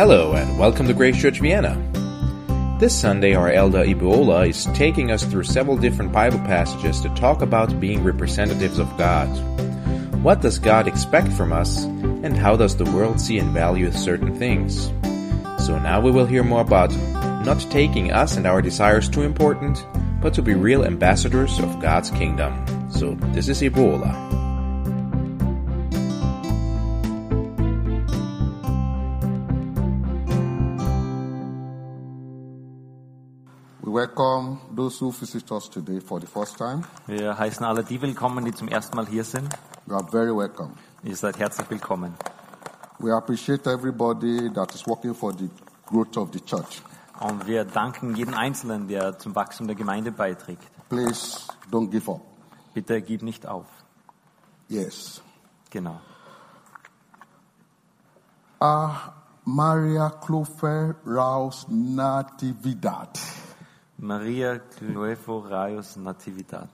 Hello and welcome to Grace Church Vienna. This Sunday, our elder Ibuola is taking us through several different Bible passages to talk about being representatives of God. What does God expect from us, and how does the world see and value certain things? So now we will hear more about not taking us and our desires too important, but to be real ambassadors of God's kingdom. So this is Ibuola. Those who visit us today for the first time. Wir heißen alle die willkommen, die zum ersten Mal hier sind. You are very welcome. Ihr seid herzlich willkommen. We appreciate everybody that is working for the growth of the church. Und wir danken jedem Einzelnen, der zum Wachstum der Gemeinde beiträgt. Please don't give up. Bitte gib nicht auf. Yes. Genau. Ah, Maria Clofer Raus Natividad Maria Cloefo Raios Natividad.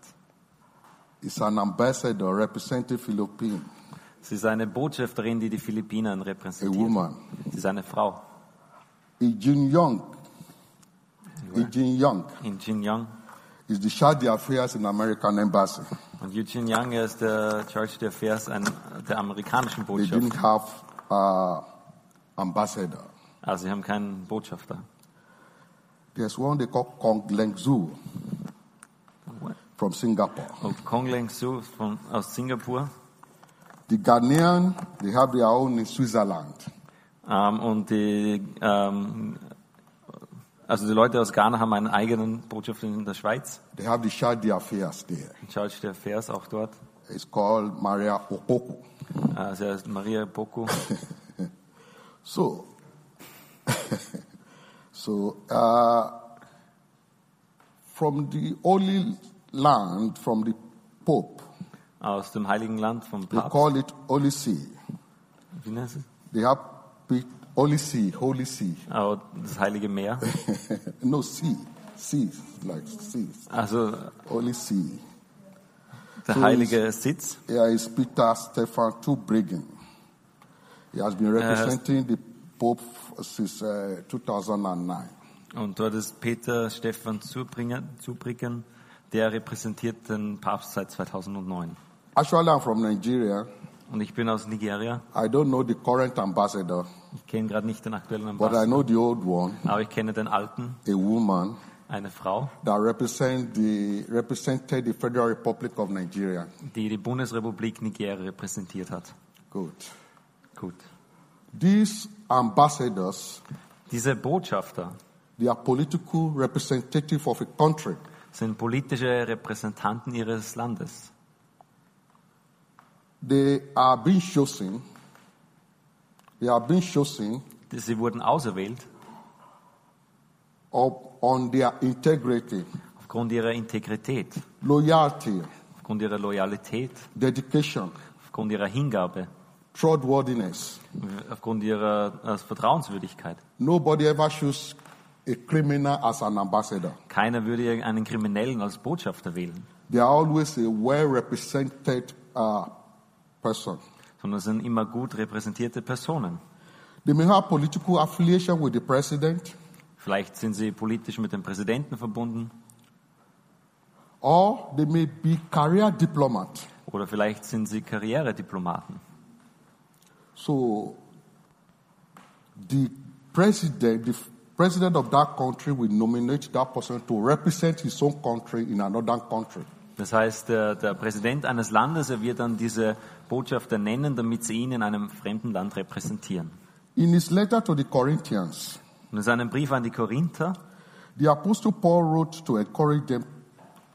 is an ambassador representing Philippines, Sie ist eine Botschafterin, die die Philippinen a repräsentiert. woman. Sie ist eine Frau. Ijin Young. Ijin Young In Xinjiang. is the Charge Affairs in American Embassy. Und Eugene Young ist der Charge d'Affaires ein- der amerikanischen They Botschaft. didn't have uh, ambassador. Also sie haben keinen Botschafter. There's one they call Kong Leng Zhu from Singapore. Und Kong Leng Su von, aus Singapur. The Ghanaian, they have their own in Switzerland. Ähm, und die, ähm, also die Leute aus Ghana haben einen eigenen Botschafter in der Schweiz. They have the Shadi affairs there. Charge d'Affaires auch dort. It's called Maria Okoko. Äh, sie heißt Maria Boko. So, so uh, from the Holy Land, from the Pope, ah, aus dem Heiligen Land vom they call it Holy See. Wie nennt es? They have Holy Sea, Holy Sea. Ah, oh, das Heilige Meer. no, sea, sea, like sea. Also Holy Sea. der So heilige Sitz. Here is Peter Stefan Tubrigen. He has been er representing the Pope since uh, 2009. Und dort ist Peter Zubringer, Zubricken, der repräsentiert den Papst seit 2009. Actually, I'm from Nigeria. Und ich bin aus Nigeria. I don't know the current ambassador, Ich kenne gerade nicht den aktuellen but I Ambassador, know the old one, aber ich kenne den alten, a woman eine Frau, that represent the, represented the Federal Republic of Nigeria. die die Bundesrepublik Nigeria repräsentiert hat. Good. Gut. These ambassadors, Diese Botschafter they are political representative of a country. sind politische Repräsentanten ihres Landes. They are being chosen. They are being chosen Sie wurden auserwählt on their integrity, aufgrund ihrer Integrität, loyalty, aufgrund ihrer Loyalität, dedication, aufgrund ihrer Hingabe, trustworthiness. aufgrund ihrer äh, Vertrauenswürdigkeit. Nobody ever chooses a criminal as an ambassador. Keiner würde einen Kriminellen als Botschafter wählen, They are always a well represented uh, person. sondern es sind immer gut repräsentierte Personen. They may have political affiliation with the president, Vielleicht sind sie politisch mit dem Präsidenten verbunden or they may be career diplomat. oder vielleicht sind sie Karrierediplomaten. So the president, the president of that country will nominate that person to represent his own country in another country. Das heißt, der, der Präsident eines Landes, er wird dann diese Botschafter nennen, damit sie ihn in einem fremden Land repräsentieren. In his letter to the Corinthians, Und in seinem Brief an die Korinther, the apostle Paul wrote to encourage them,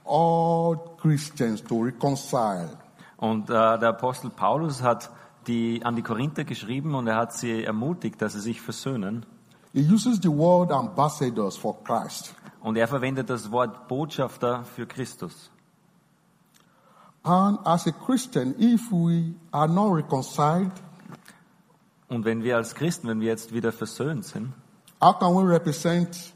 all Christians, to reconcile. und äh, der Apostel Paulus hat die, an die Korinther geschrieben und er hat sie ermutigt, dass sie sich versöhnen. He uses the word ambassadors for Christ. Und er verwendet das Wort Botschafter für Christus. And as a Christian, if we are not reconciled, Und wenn wir als Christen, wenn wir jetzt wieder versöhnt sind, how can we represent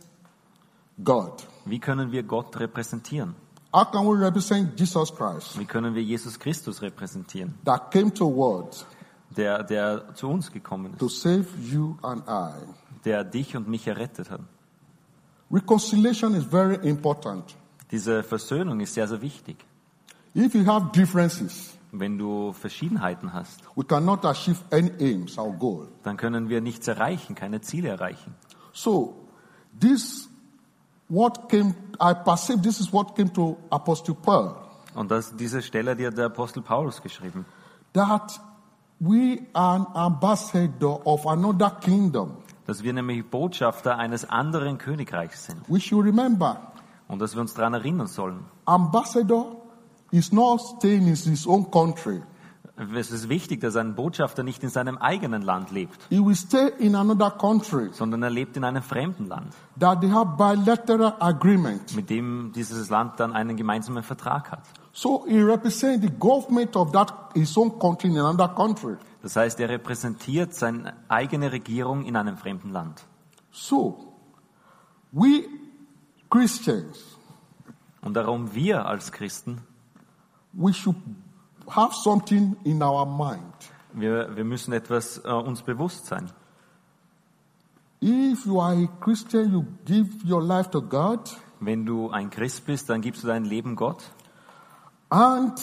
God? wie können wir Gott repräsentieren? How can we represent Jesus Christ Wie können wir Jesus Christus repräsentieren, that came to world der, der zu uns gekommen to ist, save you and I? der dich und mich errettet hat. Reconciliation is very important. Diese Versöhnung ist sehr, sehr wichtig. If you have differences, Wenn du Verschiedenheiten hast, we cannot achieve any aims or goal. dann können wir nichts erreichen, keine Ziele erreichen. So, this what came. I perceive this is what came to Apostle Paul Und das, diese Stelle, die hat der Apostel Paulus geschrieben. that we are an ambassador of another kingdom. Dass wir nämlich Botschafter eines anderen Königreichs sind. We should remember, Und dass wir uns daran erinnern sollen. ambassador is not staying in his own country. Es ist wichtig, dass ein Botschafter nicht in seinem eigenen Land lebt, He will stay in another country sondern er lebt in einem fremden Land, that they have bilateral agreement. mit dem dieses Land dann einen gemeinsamen Vertrag hat. So he represents the government of that his own country in another country. Das heißt, er repräsentiert seine eigene Regierung in einem fremden Land. So we Christians Und darum wir als Christen, we should have something in our mind. wir, wir müssen etwas äh, uns bewusst sein. If you are a Christian, you give your life to God Wenn du ein Christ bist, dann gibst du dein Leben Gott and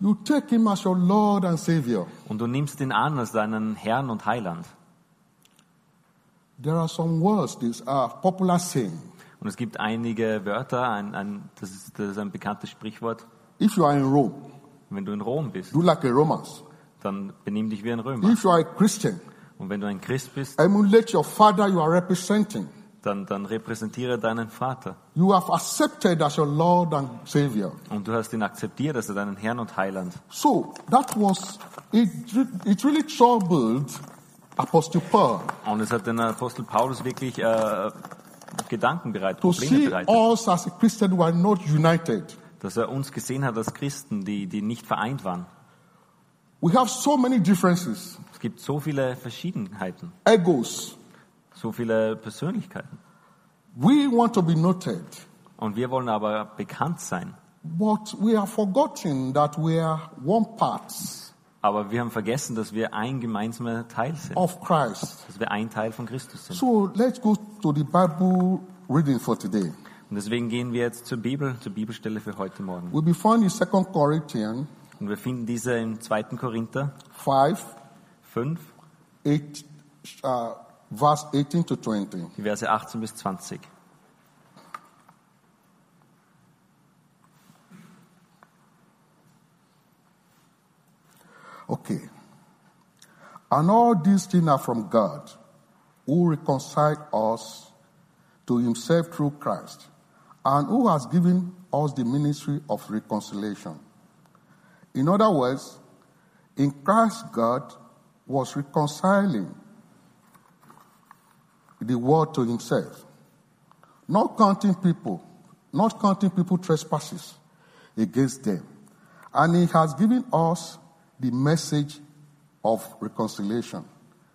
you take him as your Lord and Savior. und du nimmst ihn an als deinen Herrn und Heiland. There are some words, these are popular saying. Und es gibt einige Wörter, ein, ein, das, ist, das ist ein bekanntes Sprichwort. If you are in Rome, Wenn du in Rom bist, do like a Romans. dann benimm dich wie ein Römer. If you are a Christian, Und wenn du ein Christ bist, emulate your father you are representing. Dann, dann repräsentiere deinen Vater. You have accepted as your Lord and Savior. Und du hast ihn akzeptiert als deinen Herrn und Heiland. So that was it. It really troubled Apostle Paul Und es hat den Apostel Paulus wirklich äh, Gedanken bereitet, to Probleme see bereitet. us as a Christian who are not united. Dass er uns gesehen hat als Christen, die, die nicht vereint waren. We have so many differences, Es gibt so viele Verschiedenheiten, egos. So viele Persönlichkeiten. We want to be noted, Und wir wollen aber bekannt sein. but we have forgotten that we are one part Aber wir haben vergessen, dass wir ein gemeinsamer Teil sind. of Christ. Dass wir ein Teil von Christus sind. So let's go to the Bible reading for today. Und deswegen gehen wir jetzt zur Bibel, zur Bibelstelle für heute Morgen. We'll be found in 2 Corinthians Und wir finden diese im 2. Korinther 5, 5, 8, uh, verse 18 to 20. die Verse 18 bis 20. Okay. And all these things are from God, who reconciled us to himself through Christ, and who has given us the ministry of reconciliation. In other words, in Christ, God was reconciling the world to himself, not counting people, not counting people trespasses against them. And he has given us the message of reconciliation,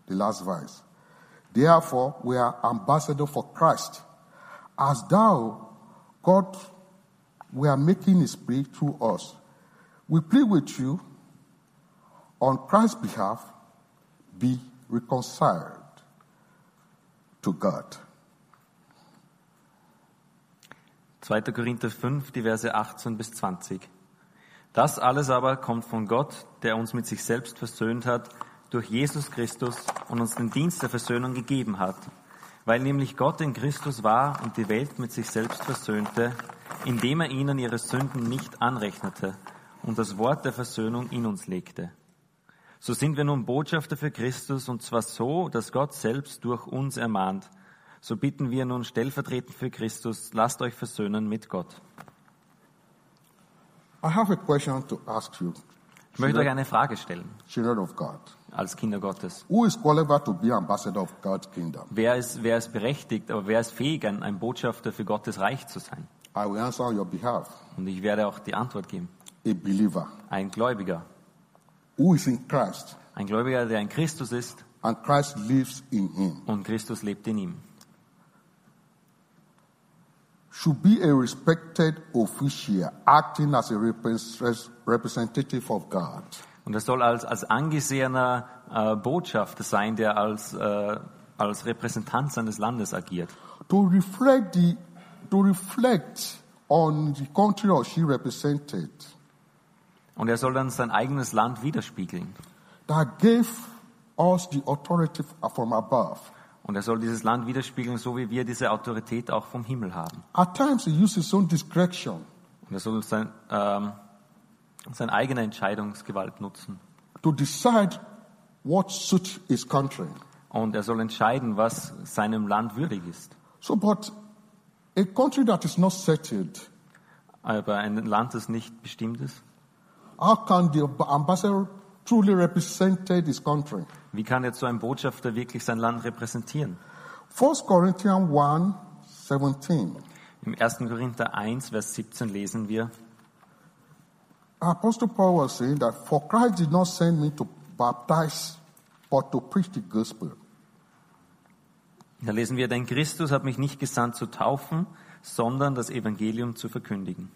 the last verse. Therefore, we are ambassadors for Christ. As thou, God, we are making his plea through us. We plead with you on Christ's behalf, be reconciled to God. 2. Korinther 5, die Verse 18 bis 20. Das alles aber kommt von Gott, der uns mit sich selbst versöhnt hat, durch Jesus Christus und uns den Dienst der Versöhnung gegeben hat. Weil nämlich Gott in Christus war und die Welt mit sich selbst versöhnte, indem er ihnen ihre Sünden nicht anrechnete und das Wort der Versöhnung in uns legte. So sind wir nun Botschafter für Christus und zwar so, dass Gott selbst durch uns ermahnt. So bitten wir nun stellvertretend für Christus, lasst euch versöhnen mit Gott. I have a question to ask you, Ich möchte euch eine Frage stellen children of God. als Kinder Gottes. Who is qualified to be ambassador of God's kingdom? Wer ist, wer ist berechtigt, aber wer ist fähig, ein, ein Botschafter für Gottes Reich zu sein? I will answer on your behalf. Und ich werde auch die Antwort geben. A believer Ein Gläubiger. Who is in Christ Ein Gläubiger, der in Christus ist and Christ lives in him und Christus lebt in ihm. should be a respected official acting as a repres- representative of God. Und er soll als, als angesehener äh, Botschafter sein, der als, äh, als Repräsentant seines Landes agiert, to reflect the to reflect on the country or she represented und er soll dann sein eigenes Land widerspiegeln. that gave us the authority from above. Und er soll dieses Land widerspiegeln, so wie wir diese Autorität auch vom Himmel haben. At times he used his own discretion Und er soll sein, ähm, seine eigene Entscheidungsgewalt nutzen. to decide what suits his country. Und er soll entscheiden, was seinem Land würdig ist. So, but a country that is not settled, Aber ein Land, das nicht bestimmt ist, how can the ambassador truly represent his country? wie kann jetzt so ein Botschafter wirklich sein Land repräsentieren? 1 Corinthians 1 17. Im 1. Korinther 1, Vers 17 lesen wir, Apostle Paul was saying that for Christ did not send me to baptize, but to preach the gospel. da lesen wir, denn Christus hat mich nicht gesandt zu taufen, sondern das Evangelium zu verkündigen.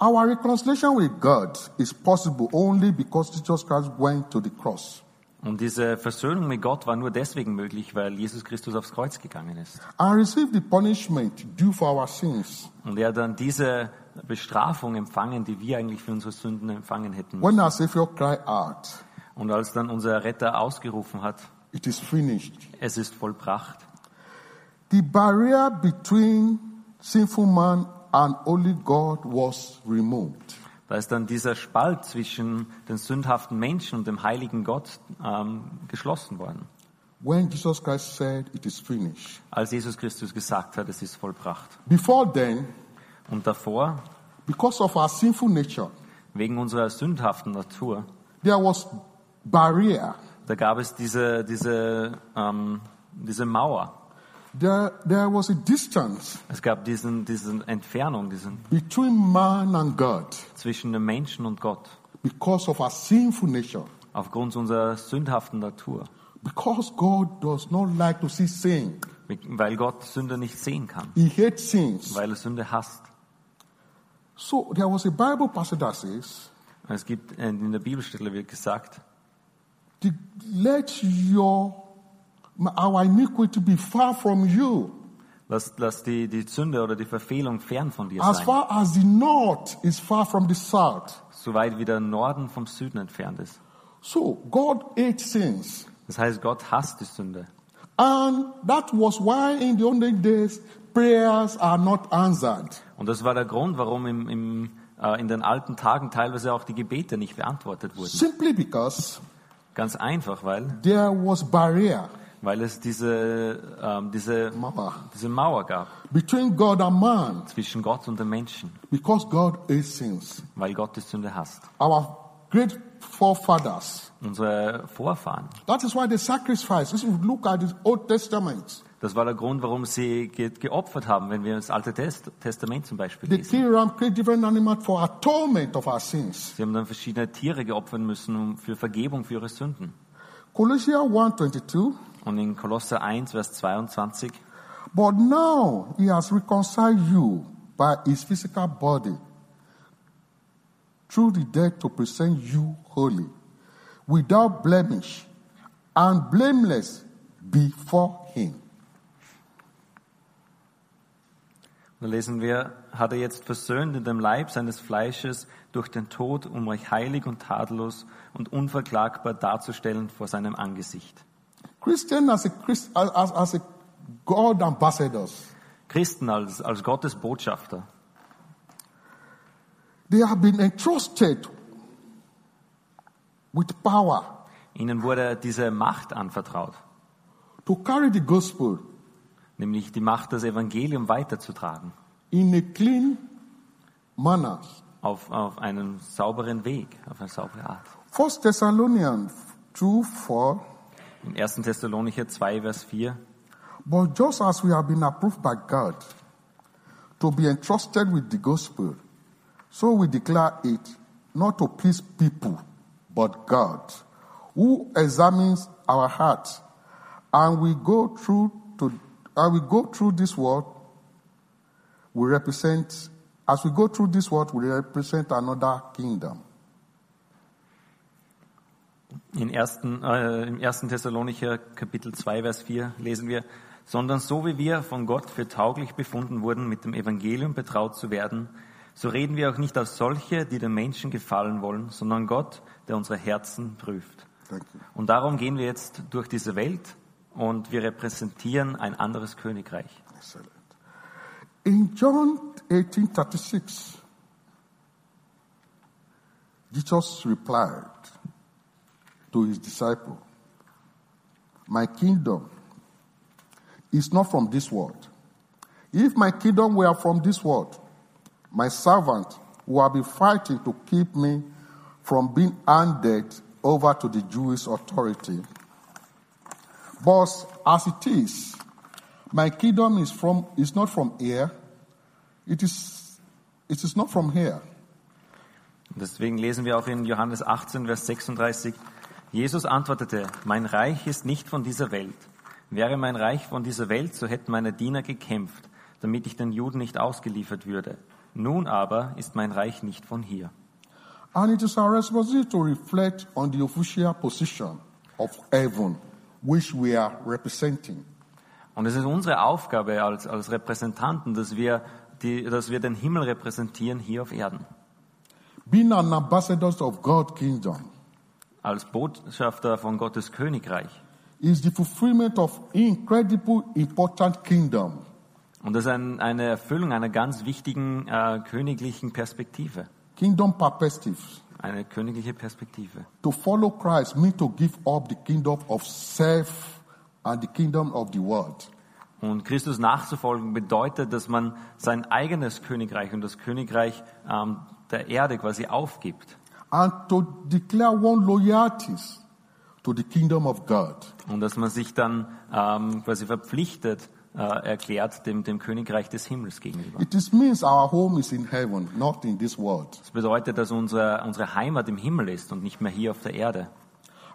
Our reconciliation with God is possible only because Jesus Christ went to the cross. Und diese Versöhnung mit Gott war nur deswegen möglich, weil Jesus Christus aufs Kreuz gegangen ist. and received the punishment due for our sins. Und er dann diese Bestrafung empfangen, die wir eigentlich für unsere Sünden empfangen hätten. When our Savior cried out, Und als dann unser Retter ausgerufen hat, It is finished. es ist vollbracht, The barrier between sinful man and holy God was removed. da ist dann dieser Spalt zwischen den sündhaften Menschen und dem heiligen Gott ähm, geschlossen worden. When Jesus Christ said, It is finished. Als Jesus Christus gesagt hat, es ist vollbracht. Before then, Und davor, because of our sinful nature, wegen unserer sündhaften Natur, there was barrier. da gab es diese, diese, ähm, diese Mauer. There, there was a distance Es gab diesen, diese Entfernung diesen, between man and God zwischen dem Menschen und Gott, because of our sinful nature. aufgrund unserer sündhaften Natur, Because God does not like to see sin. weil Gott Sünde nicht sehen kann, He hates sins. weil er Sünde hasst. So there was a Bible passage that says, Es gibt äh, in der Bibelstelle wird gesagt, "The- let your our iniquity be far from you, lass, lass die, die Sünde oder die Verfehlung fern von dir as sein, far as the north is far from the south. soweit wie der Norden vom Süden entfernt ist. So God hates sins. Das heißt, Gott hasst die Sünde. And that was why in the olden days prayers are not answered. Und das war der Grund, warum im, im, äh, in den alten Tagen teilweise auch die Gebete nicht beantwortet wurden. Simply because Ganz einfach, weil, there was barrier weil es diese, ähm, diese, Mauer diese Mauer gab between God and man zwischen Gott und den Menschen, because God hates sins. weil Gott die Sünde hasst. Our great forefathers. Unsere Vorfahren. That is why they sacrificed. If you look at the Old Testament, Das war der Grund, warum sie ge geopfert haben, wenn wir das Alte Test Testament zum Beispiel lesen. kill ram, different animals for atonement of our sins. Sie haben dann verschiedene Tiere geopfert müssen um für Vergebung für ihre Sünden. Colossians 1.22 Und in Kolosser 1, Vers 22, But now he has reconciled you by his physical body through the death to present you holy, without blemish, and blameless before him. da lesen wir, hat er jetzt versöhnt in dem Leib seines Fleisches durch den Tod, um euch heilig und tadellos und unverklagbar darzustellen vor seinem Angesicht. Christian as a, Christ, as, as a God ambassadors, Christen als, als Gottes Botschafter, they have been entrusted with power ihnen wurde diese Macht anvertraut, to carry the gospel nämlich die Macht, das Evangelium weiterzutragen, in a clean manner. auf, auf einen sauberen Weg, auf eine saubere Art. First Thessalonians 2 4 Im 1. Thessalonicher 2, Vers 4, But just as we have been approved by God to be entrusted with the gospel, so we declare it not to please people, but God, who examines our hearts, and we go through to and we go through this world, we represent as we go through this world, we represent another kingdom. In ersten, äh, Im 1. Thessalonicher Kapitel 2, Vers 4 lesen wir, sondern so wie wir von Gott für tauglich befunden wurden, mit dem Evangelium betraut zu werden, so reden wir auch nicht als solche, die den Menschen gefallen wollen, sondern Gott, der unsere Herzen prüft. Und darum gehen wir jetzt durch diese Welt und wir repräsentieren ein anderes Königreich. Excellent. In John 18:36, Jesus replied to his disciple, "My kingdom is not from this world. If my kingdom were from this world, my servant would been fighting to keep me from being handed over to the Jewish authority. But as it is, my kingdom is from is not from here. It is it is not from here. Deswegen lesen wir auch in Johannes 18, Vers 36, Jesus antwortete, mein Reich ist nicht von dieser Welt. Wäre mein Reich von dieser Welt, so hätten meine Diener gekämpft, damit ich den Juden nicht ausgeliefert würde. Nun aber ist mein Reich nicht von hier. And it is our responsibility to reflect on the official position of heaven, which we are representing. Und es ist unsere Aufgabe als, als Repräsentanten, dass wir, die, dass wir den Himmel repräsentieren hier auf Erden. Being an ambassador of God's kingdom Als Botschafter von Gottes Königreich. is the fulfillment of incredible important kingdom. Und das ist ein, eine Erfüllung einer ganz wichtigen äh, königlichen Perspektive. Kingdom perspective. Eine königliche Perspektive. To follow Christ means to give up the kingdom of self and the kingdom of the world. Und Christus nachzufolgen bedeutet, dass man sein eigenes Königreich und das Königreich ähm, der Erde quasi aufgibt. And to declare one loyalties to the kingdom of God. Und dass man sich dann ähm, quasi verpflichtet äh, erklärt dem, dem Königreich des Himmels gegenüber. It is means our home is in heaven, not in this world. Das bedeutet, dass unsere, unsere Heimat im Himmel ist und nicht mehr hier auf der Erde.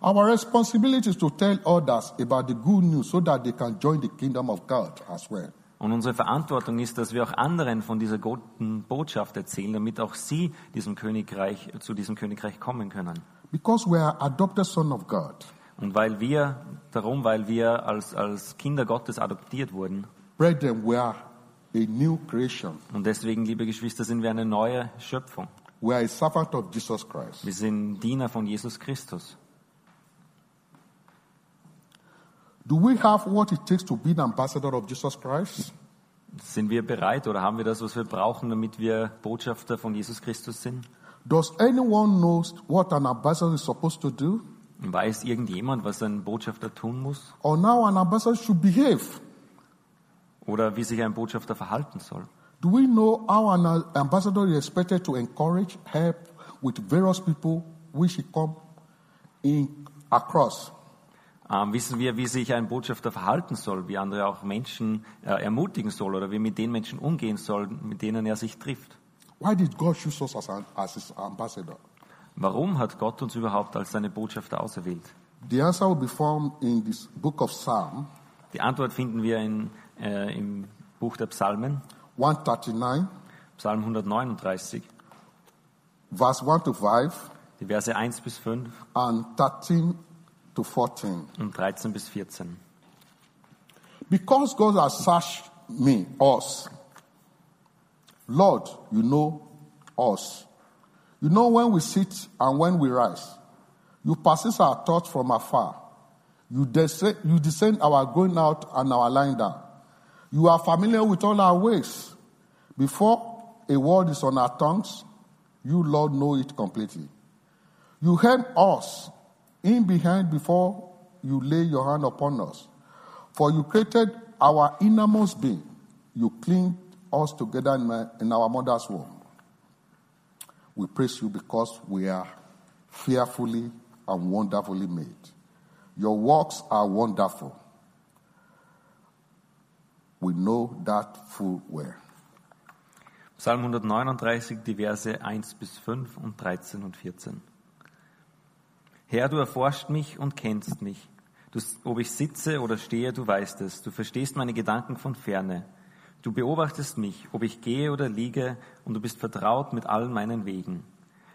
Our responsibility is to tell others about the good news so that they can join the kingdom of God as well. Und unsere Verantwortung ist, dass wir auch anderen von dieser guten Botschaft erzählen, damit auch sie diesem Königreich, zu diesem Königreich kommen können. Because we are adopted son of God. Und weil wir, darum, weil wir als, als Kinder Gottes adoptiert wurden, Brethren, we are a new creation. und deswegen, liebe Geschwister, sind wir eine neue Schöpfung. We are a servant of Jesus Christ. Wir sind Diener von Jesus Christus. Do we have what it takes to be an ambassador of Jesus Christ? Sind wir bereit oder haben wir das, was wir brauchen, damit wir Botschafter von Jesus Christus sind? Does anyone know what an ambassador is supposed to do? Weiß irgendjemand, was ein Botschafter tun muss? Or now an ambassador should behave? Oder wie sich ein Botschafter verhalten soll? Do we know how an ambassador is expected to encourage, help with various people which he come in across? Ähm, wissen wir, wie sich ein Botschafter verhalten soll, wie andere auch Menschen äh, ermutigen soll oder wie mit den Menschen umgehen soll, mit denen er sich trifft? Why did God choose us as, an, as his ambassador? Warum hat Gott uns überhaupt als seine Botschafter auserwählt? The answer will be found in this book of Psalm Die Antwort finden wir in, äh, im Buch der Psalmen, 139, Psalm 139, verse 1 to 5, die Verse 1 bis 5 and 13 to 14. Um und 13 bis 14. Because God has searched me, us. Lord, you know us. You know when we sit and when we rise. You persist our thoughts from afar. You descend, you descend our going out and our lying down. You are familiar with all our ways. Before a word is on our tongues, you, Lord, know it completely. You hem us in behind before you lay your hand upon us. For you created our innermost being. You cleaned us together in, my, in our mother's womb. We praise you because we are fearfully and wonderfully made. Your works are wonderful. We know that full well. Psalm 139, die Verse 1 bis 5 und 13 und 14. Herr, du erforscht mich und kennst mich. Du, ob ich sitze oder stehe, du weißt es. Du verstehst meine Gedanken von ferne. Du beobachtest mich, ob ich gehe oder liege, und du bist vertraut mit allen meinen Wegen.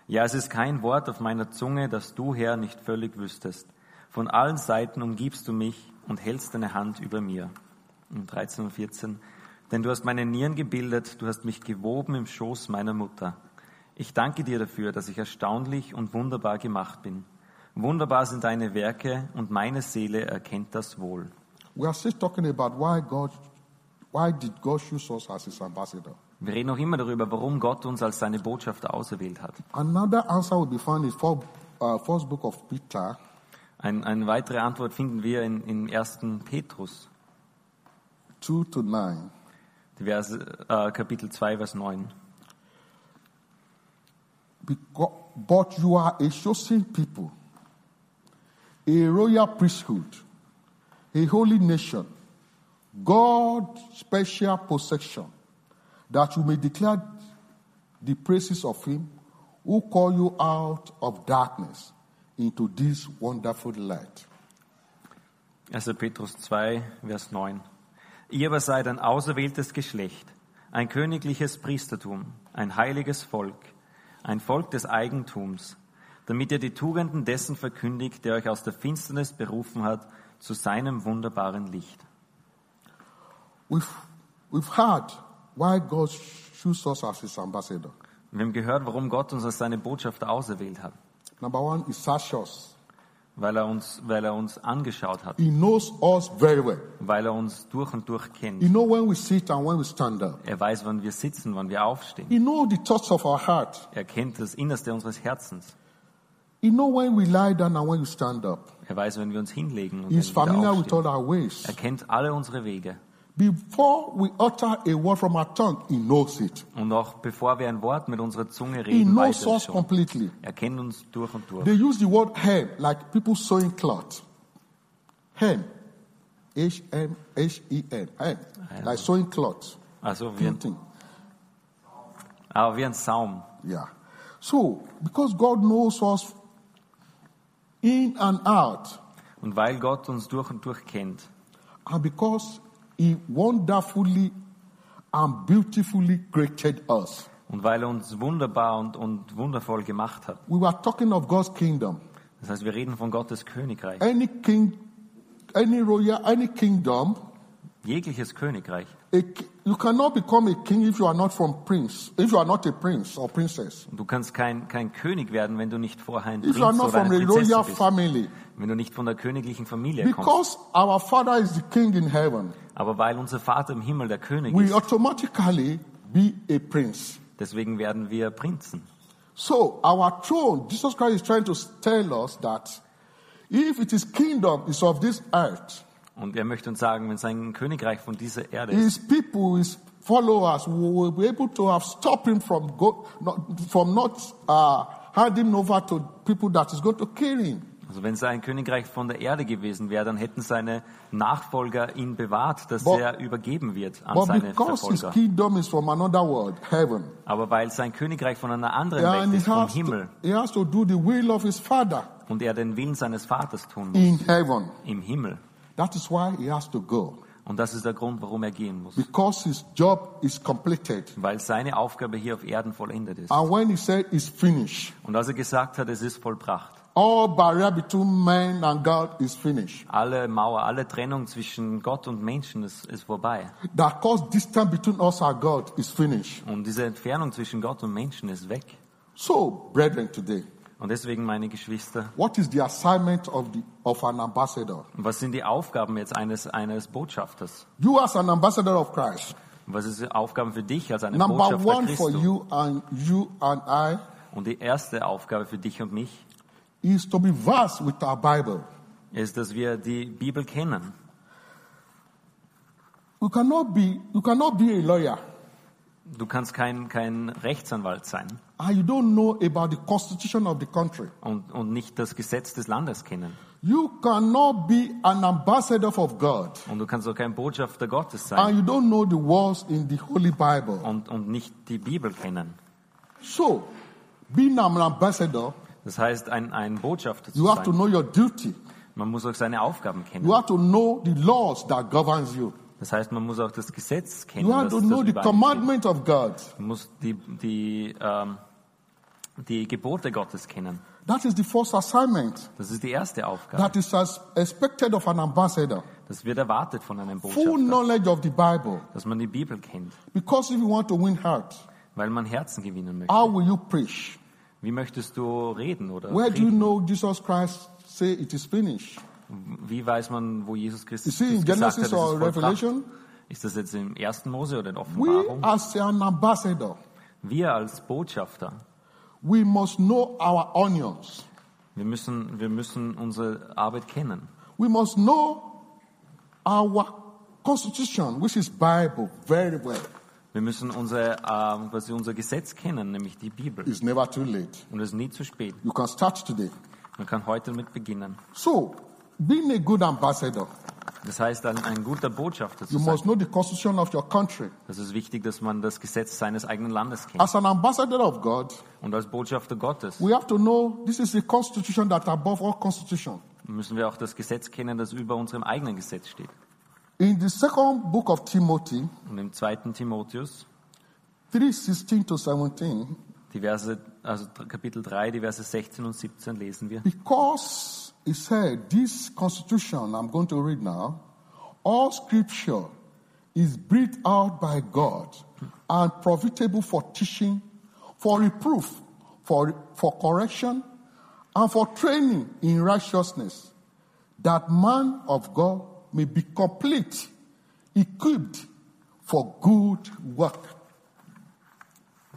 Ja, es ist kein Wort auf meiner Zunge, das du, Herr, nicht völlig wüsstest. Von allen Seiten umgibst du mich und hältst deine Hand über mir. Und 13 und 14. Denn du hast meine Nieren gebildet, du hast mich gewoben im Schoß meiner Mutter. Ich danke dir dafür, dass ich erstaunlich und wunderbar gemacht bin. Wunderbar sind deine Werke und meine Seele erkennt das wohl. We are still talking about why God, why did God choose us as His ambassador? Wir reden noch immer darüber, warum Gott uns als seine Botschafter auserwählt hat. Another answer will be found in four, uh, first book of Peter, Ein, eine weitere Antwort finden wir in, in 1. Petrus, 2 to 9. die Verse, äh, Kapitel 2, Vers 9. Because, but you are a chosen people, a royal priesthood, a holy nation, God's special possession, that you may declare the praises of Him who call you out of darkness into this wonderful light. 1. Petrus 2, Vers 9. Ihr aber seid ein auserwähltes Geschlecht, ein königliches Priestertum, ein heiliges Volk, ein Volk des Eigentums, damit ihr die Tugenden dessen verkündigt, der euch aus der Finsternis berufen hat, zu seinem wunderbaren Licht. We've, we've heard why God chose us as His ambassador. Wir haben gehört, warum Gott uns als seine Botschafter auserwählt hat. Number one, He searched us. Weil er uns, weil er uns angeschaut hat, He knows us very well. weil er uns durch und durch He kennt. knows when we sit and when we stand up. Er weiß, wann wir sitzen, wann wir aufstehen. He knows the thoughts of our heart. Er kennt das Innerste unseres Herzens. He knows when we lie down and when we stand up. Er weiß, wenn wir uns hinlegen und He's wenn wir with all our ways. Er kennt alle unsere Wege. Before we utter a word from our tongue, He knows it. Und auch bevor wir ein Wort mit unserer Zunge He reden, knows weiß er es us schon. completely. Er kennt uns durch und durch. They use the word hem like people sewing cloth. Hem. H-M-H-E-N. Hem. Like sewing cloth. Also wie ein, aber wie ein Saum. Yeah. So, because God knows us in and out, Und weil Gott uns durch und durch kennt and because He wonderfully and beautifully created us. und weil er uns wunderbar und, und wundervoll gemacht hat. We were talking of God's kingdom. Das heißt, wir reden von Gottes Königreich. Any king, any royal, any kingdom, Jegliches Königreich. You cannot become a king if you are not from prince, if you are not a prince or princess. Du kannst kein, kein König werden, wenn du nicht vorher ein If you are Prinz not oder from eine a Prinzessin royal bist. family. Wenn du nicht von der königlichen Familie kommst. Because our father is the king in heaven, Aber weil unser Vater im Himmel der König we ist, automatically be a prince. deswegen werden wir Prinzen. So our throne, Jesus Christ is trying to tell us that if it is kingdom is of this earth, Und er möchte uns sagen, wenn sein Königreich von dieser Erde ist, his people, his followers will be able to have stopped him from go, not, from not uh, handing over to people that is going to kill him. also wenn sein Königreich von der Erde gewesen wäre, dann hätten seine Nachfolger ihn bewahrt, dass But- er übergeben wird an But seine because his Verfolger. kingdom is from another world, heaven, Aber weil sein Königreich von einer anderen yeah, Welt and he ist, vom has, to, Himmel, he has to do the will of his father und er den Willen seines Vaters tun muss, in heaven. im Himmel. That is why he has to go. Und das ist der Grund, warum er gehen muss. Because his job is completed. Weil seine Aufgabe hier auf Erden vollendet ist. And when he said it's finished, Und als er gesagt hat, es ist vollbracht, all barrier between man and God is finished. alle Mauer, alle Trennung zwischen Gott und Menschen ist, ist vorbei. That cause distance between us and God is finished. Und diese Entfernung zwischen Gott und Menschen ist weg. So, brethren, today, Und deswegen, meine Geschwister, what is the assignment of, the, of an ambassador? was sind die Aufgaben jetzt eines, eines Botschafters? You as an ambassador of Christ, Was ist die Aufgabe für dich als eine number Botschafter one for Christi? you and you and I Und die erste Aufgabe für dich und mich is to be versed with our Bible. ist, dass wir die Bibel kennen. You cannot be, you cannot be a lawyer Du kannst kein, kein Rechtsanwalt sein and you don't know about the constitution of the country. und, und nicht das Gesetz des Landes kennen. You cannot be an ambassador of God Und du kannst auch kein Botschafter Gottes and sein you don't know the words in the Holy Bible. und, und nicht die Bibel kennen. So, being an ambassador, Das heißt, ein, ein Botschafter zu you have to sein. know your duty. Man muss auch seine Aufgaben kennen. You have to know the laws that governs you. Das heißt, man muss auch das Gesetz kennen. You have to know the commandment of God. Man muss die, die, ähm, die Gebote Gottes kennen. That is the first assignment Das ist die erste Aufgabe. that is as expected of an ambassador. Das wird erwartet von einem Full Botschafter, knowledge of the Bible. dass man die Bibel kennt, Because if you want to win hearts, weil man Herzen gewinnen möchte. how will you preach? Wie möchtest du reden oder Where do you know Jesus Christ say it is finished? Wie weiß man, wo Jesus Christus in gesagt hat, Genesis es ist or vollbracht? Revelation? Ist das jetzt im 1. Mose oder in We Offenbarung? as an ambassador, Wir als Botschafter, we must know our onions. wir müssen, wir müssen unsere Arbeit kennen. We must know our constitution, which is Bible, very well. Wir müssen unser, ähm, quasi unser Gesetz kennen, nämlich die Bibel. It's never too late. Und es ist nie zu spät. You can start today. Man kann heute mit beginnen. So, being a good ambassador, Das heißt, ein, ein guter Botschafter zu you sein. must know the constitution of your country. Das ist wichtig, dass man das Gesetz seines eigenen Landes kennt. As an ambassador of God, Und als Botschafter Gottes we have to know this is the constitution that above all constitution. müssen wir auch das Gesetz kennen, das über unserem eigenen Gesetz steht. In the second book of Timothy, Und im 2. Timotheus, 3 16 to 17, die Verse, also Kapitel 3, die Verse 16 und 17 lesen wir. because he said, This constitution I'm going to read now, all scripture is breathed out by God and profitable for teaching, for reproof, for, for correction, and for training in righteousness, that man of God may be complete, equipped for good work.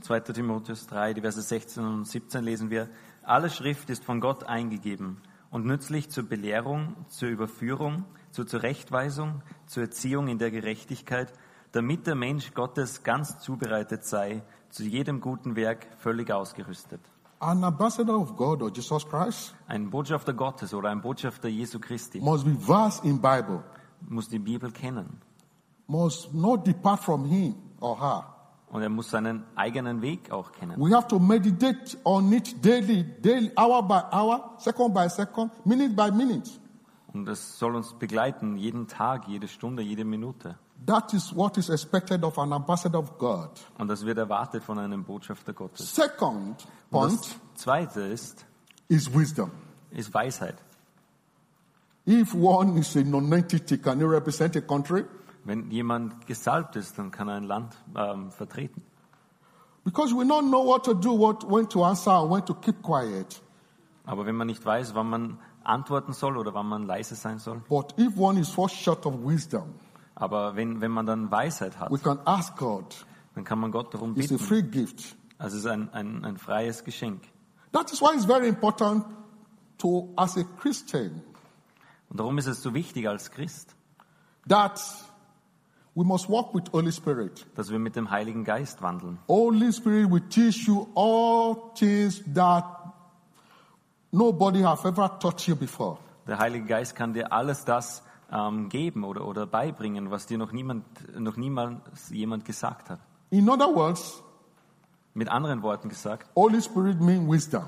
2. Timotheus 3, die Verse 16 und 17 lesen wir. Alle Schrift ist von Gott eingegeben und nützlich zur Belehrung, zur Überführung, zur Zurechtweisung, zur Erziehung in der Gerechtigkeit, damit der Mensch Gottes ganz zubereitet sei, zu jedem guten Werk völlig ausgerüstet. An ambassador of God or Jesus Christ Ein Botschafter Gottes oder ein Botschafter Jesu Christi must be versed in Bible, muss die Bibel kennen must not depart from him or her. Und er muss seinen eigenen Weg auch kennen. We have to meditate on it daily, daily, hour by hour, second by second, minute by minute. Und es soll uns begleiten, jeden Tag, jede Stunde, jede Minute. That is what is expected of an ambassador of God. Und das wird erwartet von einem Botschafter Gottes. Second Und point das zweite ist, is wisdom. ist Weisheit. If one is a non-entity, can he represent a country? Wenn jemand gesalbt ist, dann kann er ein Land ähm, vertreten. Because we don't know what to do, what, when to answer, and when to keep quiet. Aber wenn man nicht weiß, wann man antworten soll oder wann man leise sein soll, But if one is fall short of wisdom, aber wenn, wenn man dann Weisheit hat, we can ask God. dann kann man Gott darum It's a bitten. free gift. Also es ist ein, ein, ein freies Geschenk. That is why it's very important to, as a Christian, Und darum ist es so wichtig als Christ, that we must walk with Holy Spirit. dass wir mit dem Heiligen Geist wandeln. Holy Spirit will teach you all things that nobody have ever taught you before. Der Heilige Geist kann dir alles das ähm, geben oder, oder beibringen, was dir noch niemand, noch niemals jemand gesagt hat. In other words, Mit anderen Worten gesagt, Holy Spirit means wisdom.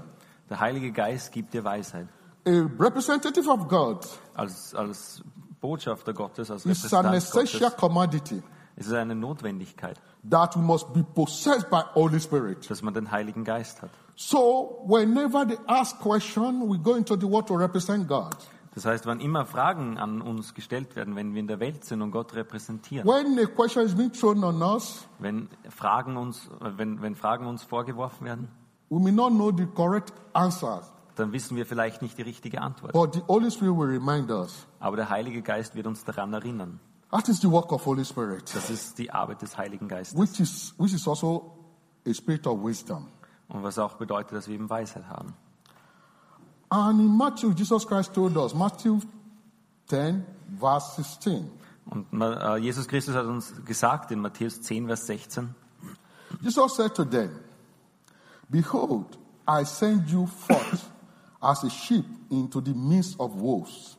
der Heilige Geist gibt dir Weisheit. A representative of God Als, als Botschafter Gottes, als an Repräsentant essential Gottes, commodity ist es eine Notwendigkeit, that we must be possessed by Holy Spirit. dass man den Heiligen Geist hat. So whenever they ask question, we go into the world to represent God. Das heißt, wann immer Fragen an uns gestellt werden, wenn wir in der Welt sind und Gott repräsentieren, When a question is being thrown on us, wenn Fragen uns, wenn, wenn Fragen uns vorgeworfen werden, we may not know the correct answer, dann wissen wir vielleicht nicht die richtige Antwort. but the Holy Spirit will remind us. Aber der Heilige Geist wird uns daran erinnern. That is the work of Holy Spirit, Das ist die Arbeit des Heiligen Geistes. which is which is also a spirit of wisdom. Und was auch bedeutet, dass wir eben Weisheit haben. And in Matthew, Jesus Christ told us, Matthew 10, verse 16. Und äh, Jesus Christus hat uns gesagt in Matthäus 10, Vers 16, Jesus said to them, Behold, I send you forth as a sheep into the midst of wolves.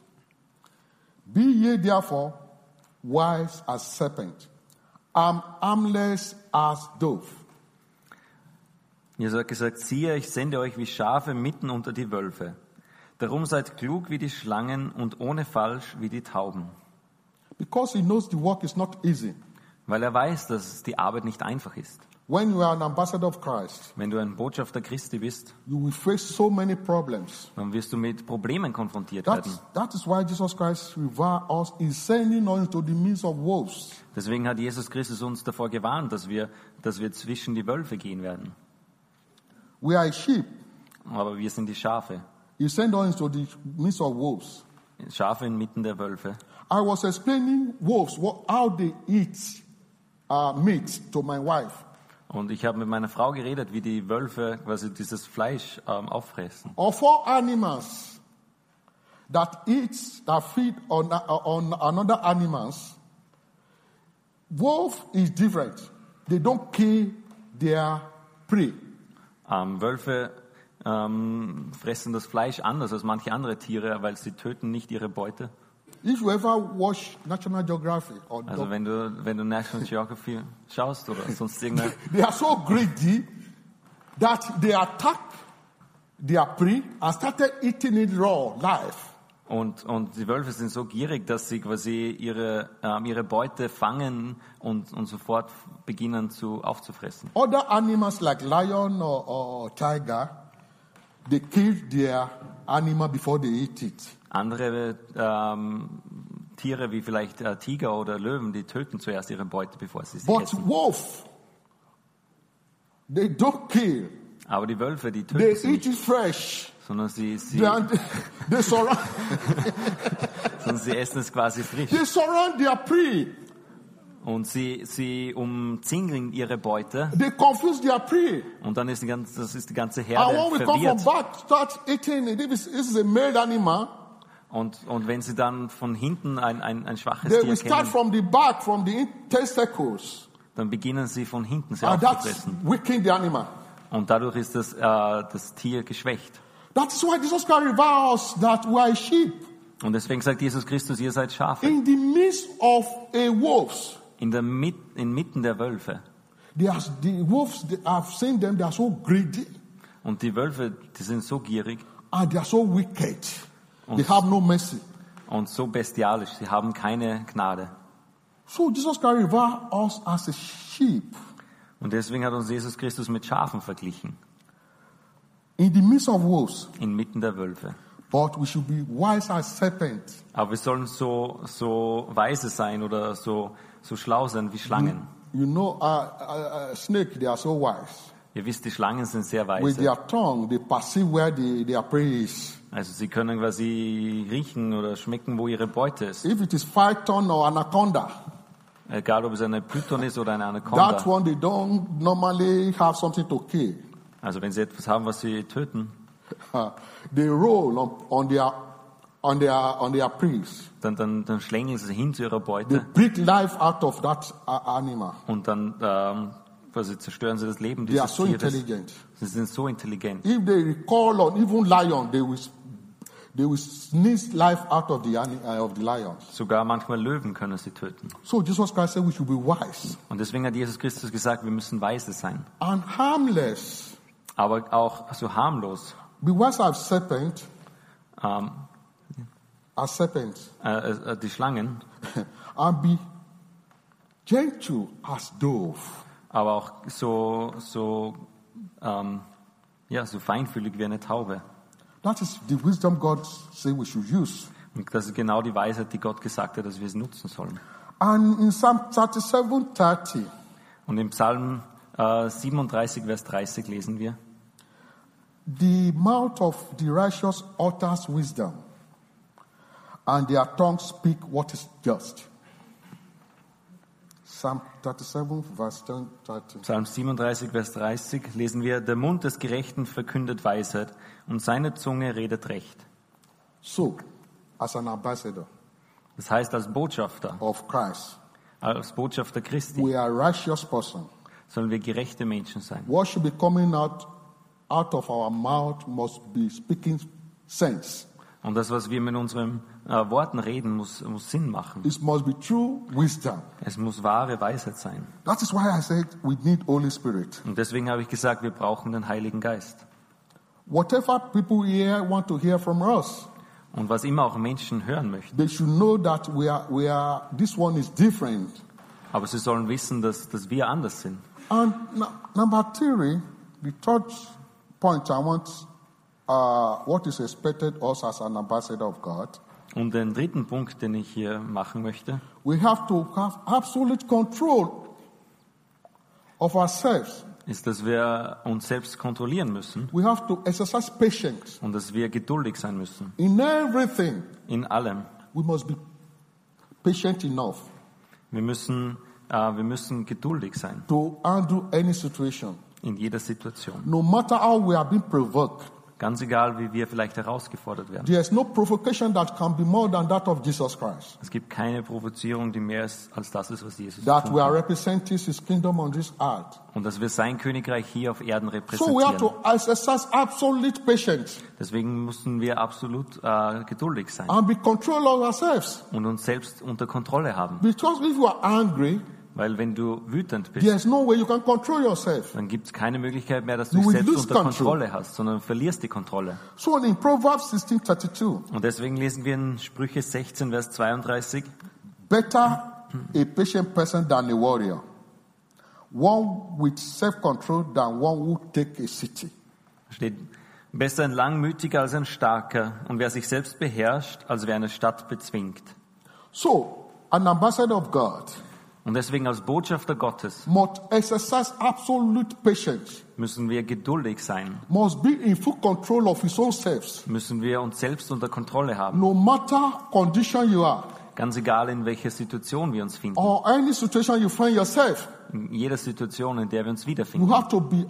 Be ye therefore wise as serpent, and harmless as dove. Jesus hat gesagt, siehe, ich sende euch wie Schafe mitten unter die Wölfe. Darum seid klug wie die Schlangen und ohne Falsch wie die Tauben. Because he knows the work is not easy. Weil er weiß, dass die Arbeit nicht einfach ist. When you are an ambassador of Christ, Wenn du ein Botschafter Christi bist, you will face so many problems. dann wirst du mit Problemen konfrontiert That, werden. that is why Jesus Christ revered us in sending us into the midst of wolves. Deswegen hat Jesus Christus uns davor gewarnt, dass wir, dass wir zwischen die Wölfe gehen werden. We are sheep. Aber wir sind die Schafe. He sent us into the midst of wolves. Schafe inmitten der Wölfe. I was explaining wolves, what, how they eat uh, meat to my wife. Und ich habe mit meiner Frau geredet, wie die Wölfe quasi dieses Fleisch ähm, auffressen. Of all animals that eat, that feed on, on another animals, wolf is different. They don't kill their prey. Ähm, Wölfe ähm, fressen das Fleisch anders als manche andere Tiere, weil sie töten nicht ihre Beute. If you ever watch National Geographic or Also wenn du, wenn du National Geography schaust oder sonst irgendeine, they are so greedy that they attack their prey and started eating it raw, live. und, und die Wölfe sind so gierig, dass sie quasi ihre, ähm, ihre Beute fangen und, und sofort beginnen zu, aufzufressen. Other animals like lion or, or tiger, they kill their animal before they eat it. Andere ähm, Tiere wie vielleicht äh, Tiger oder Löwen, die töten zuerst ihre Beute, bevor sie sie But essen. wolf, they don't kill. Aber die Wölfe, die They töten sie eat nicht, it fresh. sondern sie, sie, They, are- they surround, sondern sie essen es quasi frisch. they surround their prey. Und sie, sie umzingeln ihre Beute They confuse their prey. und dann ist die ganze, das ist die ganze And Herde when we come from verwirrt. back, start eating it. If it's, this is a male animal, Und, und wenn sie dann von hinten ein, ein, ein schwaches they Tier will start kennen, from the back, from the testicles. dann beginnen sie von hinten sie And that's aufzufressen. weakening the animal. Und dadurch ist das, äh, das Tier geschwächt. That is why Jesus Christ reveals that we are sheep. Und deswegen sagt Jesus Christus, ihr seid Schafe. In the midst of a wolves, In der Mit, inmitten der Wölfe. they are, the wolves, they, I've seen them, they are so greedy Und die Wölfe, die sind so gierig and they are so wicked. They have no mercy. und so bestialisch. Sie haben keine Gnade. So Jesus Christ reveals us as a sheep Und deswegen hat uns Jesus Christus mit Schafen verglichen. in the midst of wolves. Inmitten der Wölfe. But we should be wise as serpents. Aber wir sollen so, so weise sein oder so, so schlau sein wie Schlangen. You know, uh, uh, snake, they are so wise. Ihr wisst, die Schlangen sind sehr With weise. their tongue, they perceive where the, their prey is. Also sie können quasi riechen oder schmecken, wo ihre Beute ist. If it is python or anaconda, Egal, ob es eine Python ist oder eine that Anaconda. one they don't normally have something to kill. Also wenn sie etwas haben, was sie töten, Uh, they roll on, on their on their on their preys. dann, dann, dann schlängeln sie hin zu ihrer They Beute break life out of that uh, animal. und dann ähm, quasi zerstören sie das Leben They are dieses so Tieres. intelligent. Sie sind so intelligent. If they recall on even lion, they will they will sneeze life out of the ani- uh, of the lions. Sogar manchmal Löwen können sie töten. So Jesus Christ said we should be wise Und deswegen hat Jesus Christus gesagt, wir müssen weise sein. and harmless. Aber auch so harmlos. Be wise as serpent, Ähm, as serpent, äh, äh, die Schlangen, and be gentle as dove. aber auch so, so, ähm, ja, so feinfühlig wie eine Taube. That is the wisdom God say we should use. Und das ist genau die Weisheit, die Gott gesagt hat, dass wir es nutzen sollen. And in Psalm 37, 30, Und im Psalm äh, 37, Vers 30 lesen wir, the mouth of the righteous utters wisdom, and their tongue speak what is just. Psalm 37, verse 10, 30. Psalm 37, Vers 30 lesen wir, der Mund des Gerechten verkündet Weisheit und seine Zunge redet Recht. So, as an ambassador Das heißt, als Botschafter, of Christ, als Botschafter Christi we are righteous person. sollen wir gerechte Menschen sein. What should be coming out out of our mouth must be speaking sense. Und das, was wir mit unseren äh, Worten reden, muss, muss Sinn machen. It must be true wisdom. Es muss wahre Weisheit sein. That is why I said we need Holy Spirit. Und deswegen habe ich gesagt, wir brauchen den Heiligen Geist. Whatever people here want to hear from us, Und was immer auch Menschen hören möchten. they should know that we are, we are, this one is different. Aber sie sollen wissen, dass, dass wir anders sind. And number three, the third point I want, uh, what is expected us as an ambassador of God. Und den dritten Punkt, den ich hier machen möchte, We have to have absolute control of ourselves. ist, dass wir uns selbst kontrollieren müssen We have to exercise patience und dass wir geduldig sein müssen. in everything. In allem. We must be patient enough Wir müssen, äh, wir müssen geduldig sein to handle any situation. in jeder Situation. No matter how we are being provoked, Ganz egal, wie wir vielleicht herausgefordert werden. there is no provocation that can be more than that of Jesus Christ. Es gibt keine Provozierung, die mehr ist als das ist, was Jesus That we are representing his kingdom on this earth. Und dass wir sein Königreich hier auf Erden So we have repräsentieren. to exercise absolute patience Deswegen müssen wir absolut äh, geduldig sein and be control of ourselves. und uns selbst unter Kontrolle haben. Because if you are angry, Weil wenn du wütend bist, there's no way you can control yourself. dann gibt es keine Möglichkeit mehr, dass du You dich will selbst lose unter control. Kontrolle hast, sondern verlierst die Kontrolle. So in Proverbs 16:32, Und deswegen lesen wir in Sprüche 16, Vers 32, better a patient person than a warrior, one with self-control than one who take a city. steht, besser ein Langmütiger als ein Starker und wer sich selbst beherrscht, als wer eine Stadt bezwingt. So, an ambassador of God Und deswegen als Botschafter Gottes must exercise absolute patience, müssen wir geduldig sein, must be in full control of his own self. müssen wir uns selbst unter Kontrolle haben. No matter condition you are, Ganz egal, in welcher Situation wir uns finden. or any situation you find yourself, In jeder Situation, in der wir uns you wiederfinden, have to be,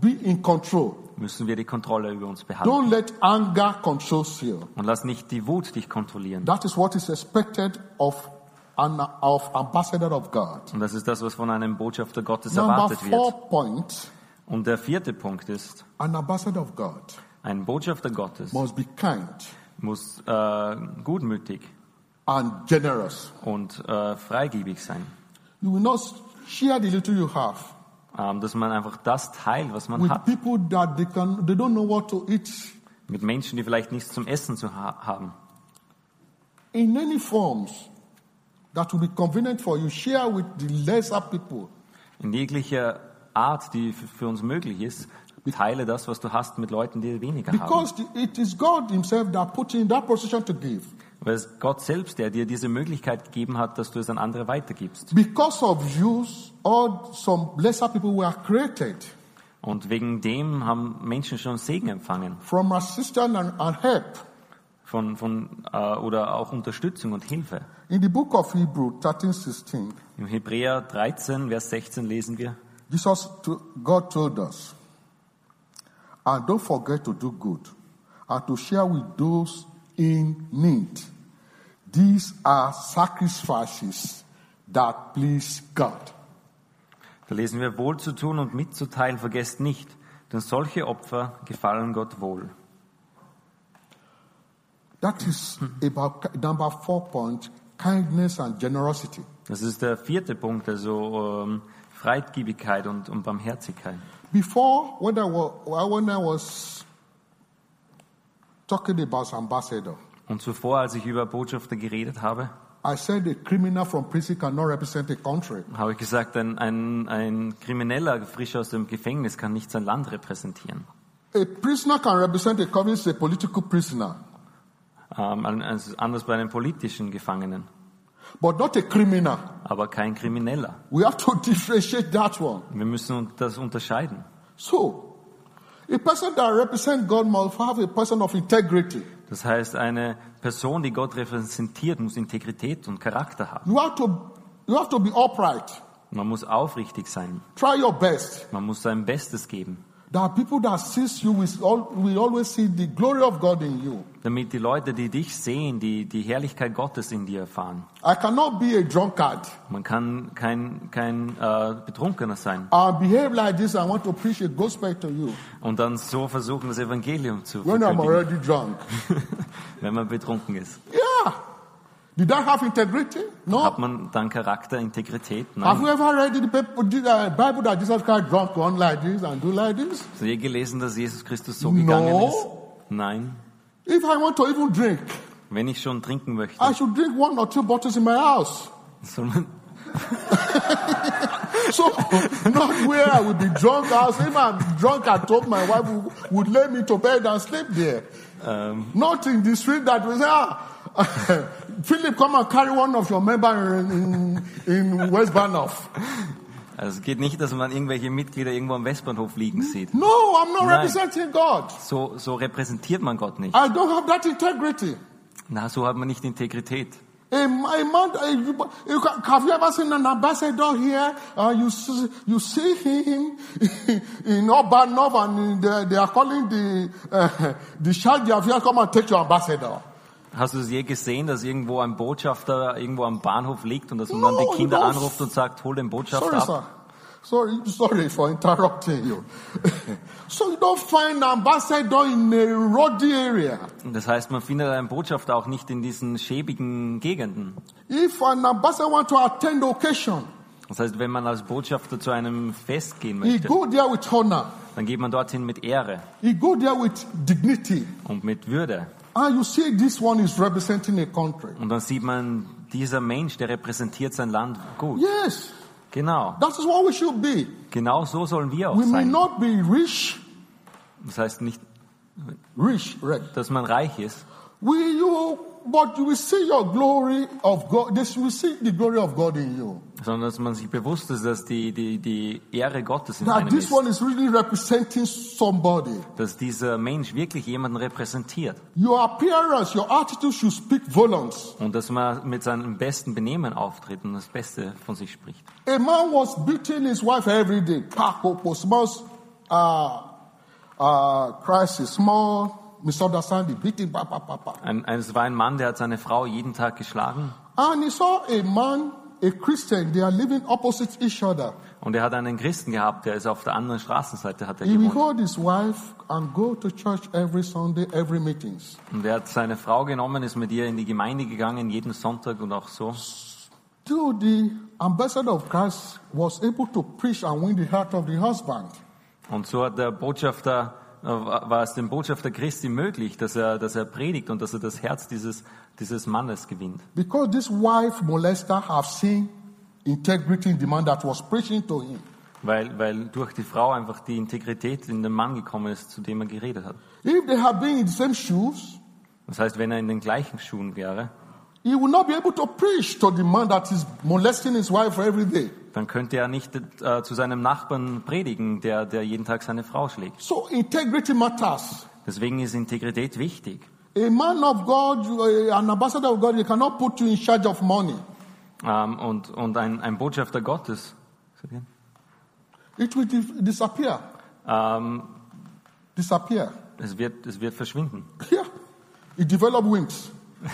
be in control. müssen wir die Kontrolle über uns behalten. Don't let anger control you. Und lass nicht die Wut dich kontrollieren. That is what is expected of an of ambassador of God. Und das ist das, was von einem Botschafter Gottes Number erwartet four wird. point, Und der vierte Punkt ist, an ambassador of God ein Botschafter Gottes must be kind muss äh, gutmütig and generous. und äh, freigebig sein. You will not share the little you have Ähm, dass man einfach das teilt, was man with hat, people that they can they don't know what to eat mit Menschen, die vielleicht nichts zum Essen zu ha haben. in any forms that will be convenient for you. Share with the lesser people. In jeglicher Art, die für uns möglich ist, teile das, was du hast, mit Leuten, die weniger haben. Because it is God Himself that put you in that position to give. Weil es Gott selbst, der dir diese Möglichkeit gegeben hat, dass du es an andere weitergibst. Because of you, all some lesser people were created Und wegen dem haben Menschen schon Segen empfangen from assistance and, and help. Von, von, äh, oder auch Unterstützung und Hilfe. In the book of Hebrew 13, 16, Im Hebräer 13, Vers 16 lesen wir, Jesus, to, God told us, and don't forget to do good and to share with those in need. These are sacrifices that please God. da lesen wir, wohl zu tun und mitzuteilen, vergesst nicht, denn solche Opfer gefallen Gott wohl. That is about number four point, kindness and generosity. Das ist der vierte Punkt, also ähm, Freigebigkeit und, und Barmherzigkeit. Before, when I was, when I was talking about ambassador, Und zuvor, als ich über Botschafter geredet habe, I said a criminal from prison cannot represent a country. habe ich gesagt, ein, ein, ein Krimineller frisch aus dem Gefängnis kann nicht sein Land repräsentieren. A prisoner can represent a country, a political prisoner, Ähm, anders bei einem politischen Gefangenen, but not a criminal. aber kein Krimineller. We have to differentiate that one. Wir müssen das unterscheiden. So, a person that represents God must have a person of integrity. Das heißt, eine Person, die Gott repräsentiert, muss Integrität und Charakter haben. You have to, you have to be upright. Man muss aufrichtig sein. Try your best. Man muss sein Bestes geben, Are people that sees you will, al- will always see the glory of God in you. damit die Leute, die dich sehen, die die Herrlichkeit Gottes in dir erfahren. I cannot be a drunkard Man kann kein, kein äh, Betrunkener sein and behave like this. I want to preach a gospel to you und dann so versuchen, das Evangelium zu when I'm verkündigen, already drunk. wenn man betrunken ist. Yeah. Did I have integrity? No. Hat man dann Charakter, Integrität? Have you ever read the the, uh, Bible that Jesus Christ drunk one like this and do like this? Hast du je gelesen, dass Jesus Christus so No. gegangen ist? Nein. If I want to even drink, Wenn ich schon trinken möchte, I should drink one or two bottles in my house. soll man, so not where I would be drunk. I was if I'm drunk at home, my wife would, would lay me to bed and sleep there. Not in the street that was ah, Philip, come and carry one of your members in, in, in West Banoff. Also es geht nicht, dass man irgendwelche Mitglieder irgendwo am Westbahnhof liegen sieht. No, I'm not Nein. representing God. So, so repräsentiert man Gott nicht. I don't have that integrity. Na, so hat man nicht Integrität. A, a man, a, have you ever seen an ambassador here? Uh, you, see, you see him in Obanov and they, they are calling the, uh, the they have here, come and take your ambassador. Hast du es je gesehen, dass irgendwo ein Botschafter irgendwo am Bahnhof liegt und dass man dann No, die Kinder no. anruft und sagt, hol den Botschafter Sorry, ab? Sorry, sorry for interrupting you. so you don't find ambassador in a roady area. Das heißt, man findet einen Botschafter auch nicht in diesen schäbigen Gegenden. If an ambassador want to attend occasion, Das heißt, wenn man als Botschafter zu einem Fest gehen he möchte, go there with honor. dann geht man dorthin mit Ehre He go there with dignity. und mit Würde. And you see this one is representing a country. Und dann sieht man, dieser Mensch, der repräsentiert sein Land gut. Yes, Genau. that is what we should be. Genau so sollen wir auch We may sein. not be rich, Das heißt nicht, rich, right? dass man reich ist, We you, but you will see your glory of God. This will see the glory of God in you. Sondern dass man sich bewusst ist, dass die, die, die Ehre Gottes in That einem this ist. one is really representing somebody. Dass dieser Mensch wirklich jemanden repräsentiert. Your appearance, your attitude should speak volumes. Und dass man mit seinem besten Benehmen auftritt und das Beste von sich spricht. A man was beating his wife every day. Small uh, uh, crisis, small misunderstanding, beating. Ein, es war ein Mann, der hat seine Frau jeden Tag geschlagen And he saw a man, a Christian, they are living opposite each other. und er hat einen Christen gehabt, der ist auf der anderen Straßenseite hat er He gewohnt. his wife and go to church every Sunday, every meetings. Und er hat seine Frau genommen, ist mit ihr in die Gemeinde gegangen, jeden Sonntag und auch so. Till the ambassador of Christ was able to preach and win the heart of the husband. Und so hat der Botschafter, äh, war es dem Botschafter Christi möglich, dass er, dass er predigt und dass er das Herz dieses, dieses Mannes gewinnt. Because this wife molester have seen integrity in the man that was preaching to him. Weil, weil durch die Frau einfach die Integrität in den Mann gekommen ist, zu dem er geredet hat. If they had been in the same shoes, Das heißt, wenn er in den gleichen Schuhen wäre, he would not be able to preach to the man that is molesting his wife every day. dann könnte er nicht äh, zu seinem Nachbarn predigen, der, der jeden Tag seine Frau schlägt. So integrity matters. Deswegen ist Integrität wichtig. A man of God, you- an ambassador of God, he cannot put you in charge of money. Ähm, und und ein, ein Botschafter Gottes, It will dis- disappear. ähm, Disappear. es, wird, es wird verschwinden. Yeah. It develop wings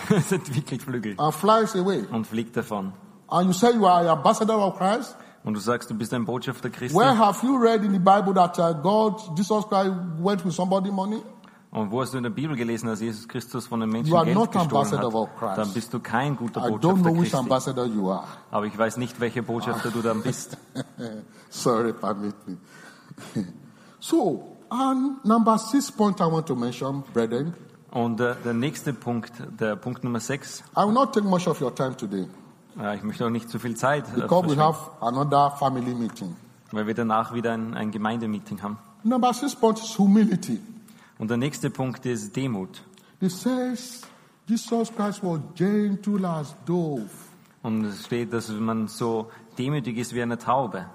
es entwickelt Flügel and flies away. und fliegt davon. And you say you are an ambassador of Christ. Und du sagst, du bist ein Botschafter Christi. Where have you read in the Bible that uh, God, Jesus Christ, went with somebody money? Und wo hast du in der Bibel gelesen, dass Jesus Christus von den Menschen You are Geld not gestohlen ambassador of hat? Christ. Dann bist du kein guter I don't Botschafter know which Christi. ambassador you are. Aber ich weiß nicht, welcher Botschafter du dann bist. Sorry, permit me. so, and number six point I want to mention, brethren. Und äh, der nächste Punkt, der Punkt Nummer 6, I will not take much of your time today äh, ich möchte auch nicht zu viel Zeit, äh, because we verschwenden, have another family meeting. weil wir danach wieder ein, ein Gemeindemeeting haben. Number six point is humility. Und der nächste Punkt ist Demut. It says Jesus Christ was gentle as dove. Und es steht, dass man so demütig ist wie eine Taube.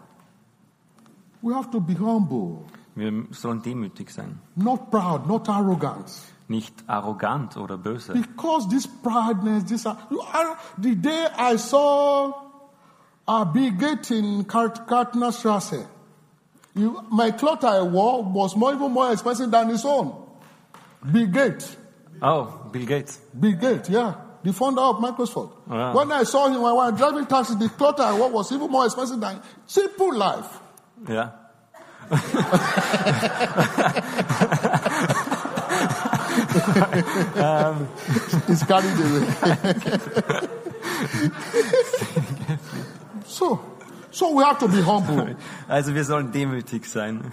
We have to be humble, Wir sollen demütig sein. not proud, not arrogant. Nicht arrogant oder böse. Because this proudness, this uh, the day I saw a big gate in Kart- Kartnerstrasse, you, my cloth I wore was more, even more expensive than his own. Bill Gates. Oh, Bill Gates. Bill Gates, yeah. The founder of Microsoft. Wow. When I saw him I was driving taxi, the cloth I wore was even more expensive than simple life. Ja. It's um, carried away. so, so we have to be humble. Also wir sollen demütig sein.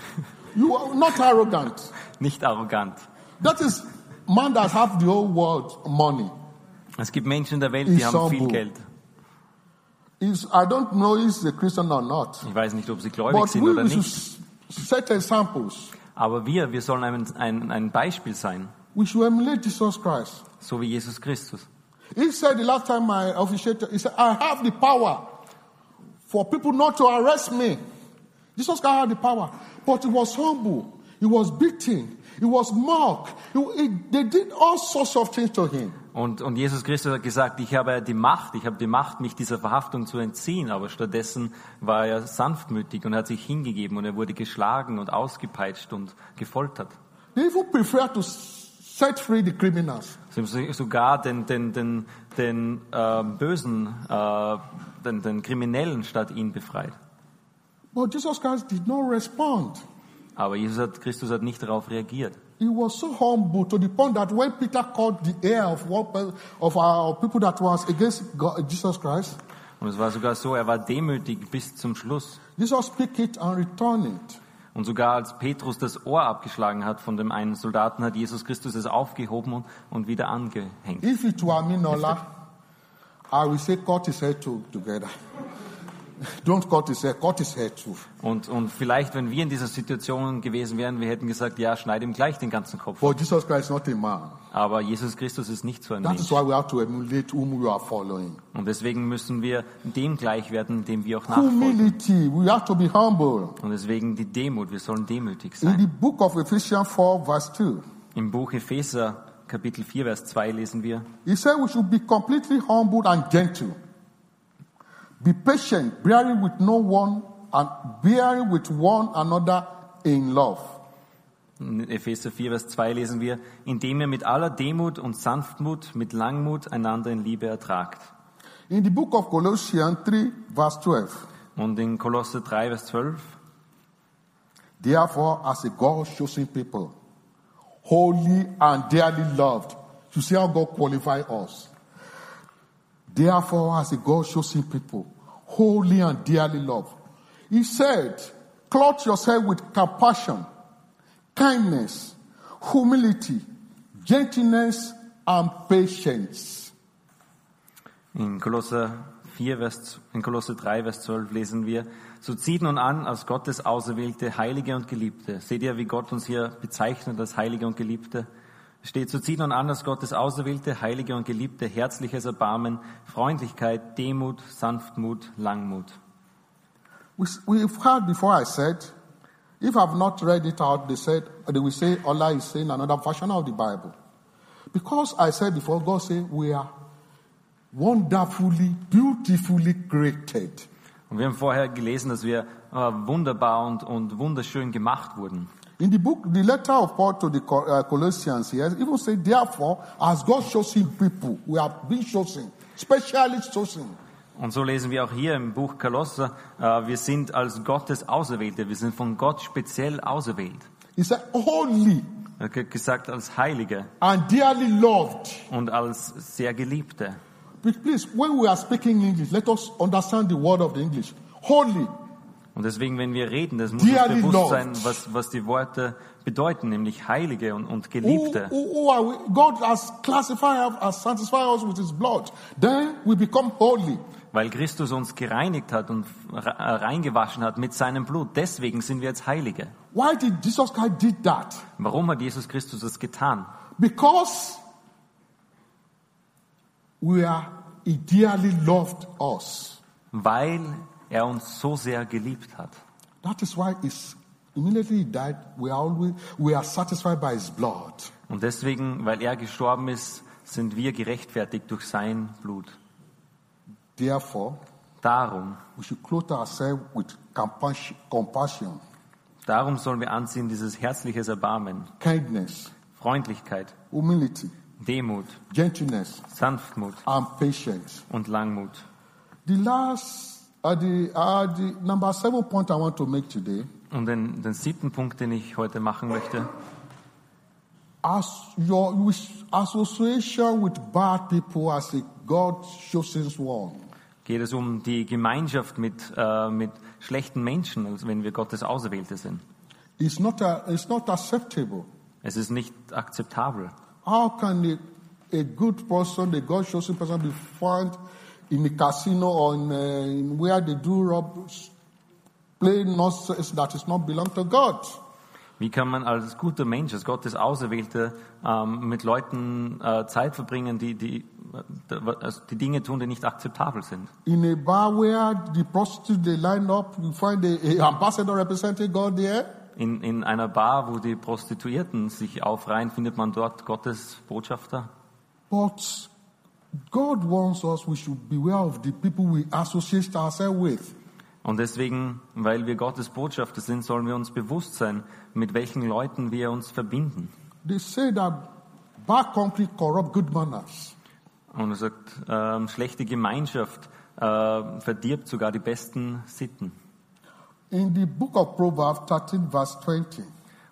You are not arrogant. Nicht arrogant. That is man that have the whole world money. Es gibt Menschen in der Welt, die haben viel. Geld. is I don't know if a Christian or not. Ich weiß nicht, ob sie gläubig But sind we, oder nicht. set examples. Aber wir, wir sollen ein, ein, ein Beispiel sein, We should emulate Jesus Christ. so wie Jesus Christus. He said the last time I officiated, he said, I have the power for people not to arrest me. Jesus Christ had the power, but he was humble. He was beaten. He was mocked. He- he- they did all sorts of things to him. Und, und Jesus Christus hat gesagt, ich habe die Macht, ich habe die Macht, mich dieser Verhaftung zu entziehen, aber stattdessen war er sanftmütig und hat sich hingegeben und er wurde geschlagen und ausgepeitscht und gefoltert. They even prefer to set free the criminals. Sie haben so- sogar den, den, den, den äh, Bösen, äh, den, den Kriminellen statt ihn befreit. But Jesus Christ did not respond. Aber Jesus hat, Christus hat nicht darauf reagiert. He was so humble to the point that when Peter called the ear of one of our people that was against God, Jesus Christ, Und es war sogar so, er war demütig bis zum Schluss. Jesus picked it and returned it. Und sogar als Petrus das Ohr abgeschlagen hat von dem einen Soldaten, hat Jesus Christus es aufgehoben und, und wieder angehängt. If it were me, Nola, I will say cut his head to, together. Don't cut his head, cut his head too. Und, und vielleicht, wenn wir in dieser Situation gewesen wären, wir hätten gesagt, ja, schneid ihm gleich den ganzen Kopf. But Jesus Christ is not a man. Aber Jesus Christus ist nicht so ein That is Mensch. why we have to emulate whom we are following. Und deswegen müssen wir dem gleich werden, dem wir auch nachfolgen. Humility, we have to be humble. Und deswegen die Demut, wir sollen demütig In the sein. book of Ephesians 4, verse 2, Im Buch Epheser, Kapitel 4, Vers 2 lesen wir, he said we should be completely humble and gentle. Be patient, bearing with no one and bearing with one another in love. in Epheser 4, Vers 2 lesen wir, indem ihr mit aller Demut und Sanftmut, mit Langmut einander in Liebe ertragt. In the book of Colossians 3, verse 12, Und in Kolosse 3, Vers 12, Therefore, as a God chosen people, holy and dearly loved, you see how God qualify us. Therefore, as a God chosen people, holy and dearly loved, He said, clothe yourself with compassion, kindness, humility, gentleness, and patience. In Kolosse 4, Vers, in Kolosse 3, Vers 12 lesen wir, so zieht nun an als Gottes Auserwählte, Heilige und Geliebte. Seht ihr, wie Gott uns hier bezeichnet als Heilige und Geliebte? Steht, so zieht nun an als Gottes Auserwählte, Heilige und Geliebte, herzliches Erbarmen, Freundlichkeit, Demut, Sanftmut, Langmut. We, we've heard before I said, if I've not read it out, they said, they will say, Allah is saying another version of the Bible. Because I said before, God said, we are wonderfully, beautifully created. Und wir haben vorher gelesen, dass wir äh, wunderbar und, und wunderschön gemacht wurden. In the book, the letter of Paul to the uh, Colossians, he has even said, therefore, as God chosen people, we have been chosen, specially chosen. Und so lesen wir auch hier im Buch Kolosser, äh, wir sind als Gottes Auserwählte, wir sind von Gott speziell auserwählt. He said, holy Er hat gesagt als Heilige and dearly loved. und als sehr Geliebte. But please, when we are speaking English, let us understand the word of the English. Holy. Und deswegen, wenn wir reden, das muss uns bewusst sein, was, was die Worte bedeuten, nämlich Heilige und, und Geliebte. who, who are we? God has classified us, has sanctified us with His blood. Then we become holy. Weil Christus uns gereinigt hat und äh, reingewaschen hat mit seinem Blut. Deswegen sind wir jetzt Heilige. Why did Jesus Christ did that? Warum hat Jesus Christus das getan? Because we are He dearly loved us. Weil er uns so sehr geliebt hat. That is why it's immediately died. We are always we are satisfied by His blood. Und deswegen, weil er gestorben ist, sind wir gerechtfertigt durch sein Blut. Therefore, Darum, we should clothe ourselves with compassion, compassion darum sollen wir anziehen dieses herzliches Erbarmen, kindness, Freundlichkeit, humility, Demut, gentleness, Sanftmut and patience. und Langmut. The last, the, the number seven point I want to make today, Und den, den siebten Punkt, den ich heute machen möchte, as your association with bad people as a God chosen one. geht es um die Gemeinschaft mit, äh, mit schlechten Menschen, als wenn wir Gottes Auserwählte sind. It's not, a, it's not acceptable. Es ist nicht akzeptabel. How can a, a good person, a God chosen person, be found in a casino or in, uh, in where they do rob, play nonsense that is not belong to God. Wie kann man als guter Mensch, als Gottes Auserwählte, ähm, mit Leuten äh, Zeit verbringen, die, die, äh, also die Dinge tun, die nicht akzeptabel sind? In a bar where the prostitutes they line up, you find a, a ambassador representing God there. In, in einer Bar, wo die Prostituierten sich aufreihen, findet man dort Gottes Botschafter. But God wants us, we should beware of the people we associate ourselves with. Und deswegen, weil wir Gottes Botschafter sind, sollen wir uns bewusst sein, mit welchen Leuten wir uns verbinden. They say that bad company corrupt good manners. Und er sagt, ähm, schlechte Gemeinschaft äh, verdirbt sogar die besten Sitten. In the book of Proverbs 13, verse 20,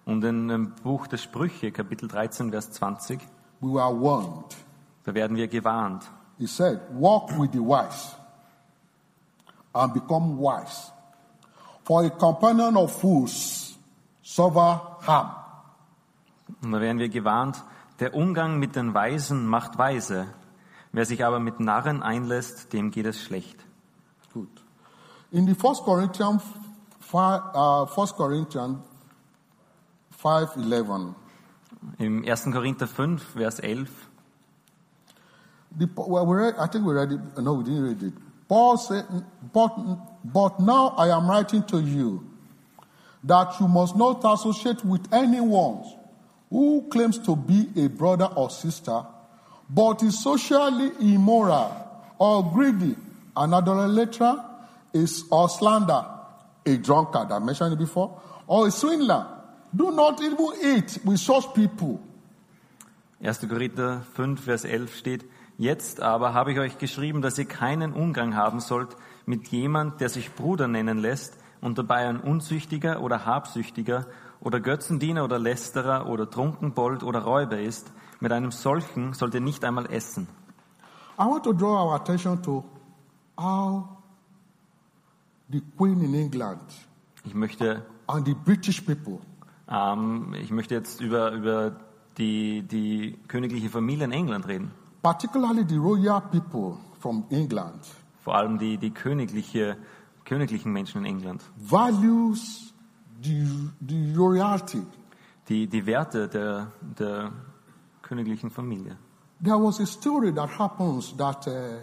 Und in dem Buch der Sprüche, Kapitel 13, Vers 20, we were warned. Da werden wir gewarnt. He said, Walk with the wise and become wise. For a companion of fools suffer harm. Und da werden wir gewarnt, der Umgang mit den Weisen macht weise. Wer sich aber mit Narren einlässt, dem geht es schlecht. Good. In the First Corinthians, five, uh, First Corinthians 5, 11, Im 1. Korinther 5, Vers 11, The, well, we read, I think we read it. No, we didn't read it. Paul said, but, but now I am writing to you that you must not associate with anyone who claims to be a brother or sister, but is socially immoral or greedy, an idolater, is or slander, a drunkard, I mentioned it before, or a swindler. Do not even eat with such people. 1. Korinther 5, Vers 11 steht, Jetzt aber habe ich euch geschrieben, dass ihr keinen Umgang haben sollt mit jemand, der sich Bruder nennen lässt und dabei ein Unzüchtiger oder Habsüchtiger oder Götzendiener oder Lästerer oder Trunkenbold oder Räuber ist. Mit einem solchen sollt ihr nicht einmal essen. I want to draw our attention to how the Queen in England Ich möchte, and the British people ähm, ich möchte jetzt über, über die, die königliche Familie in England reden. Particularly the royal people from England, Vor allem die, die königliche, königlichen Menschen in England. values the, the royalty. Die, die Werte der, der königlichen Familie. There was a story that happens that uh,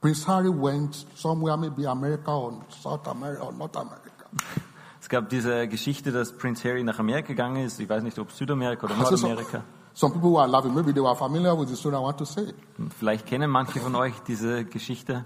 Prince Harry went somewhere, maybe America or South America or North America. Es gab diese Geschichte, dass Prince Harry nach Amerika gegangen ist. Ich weiß nicht, ob Südamerika oder So some, Nordamerika. Some people were laughing. Maybe they were familiar with the story I want to say. Vielleicht kennen manche von euch diese Geschichte.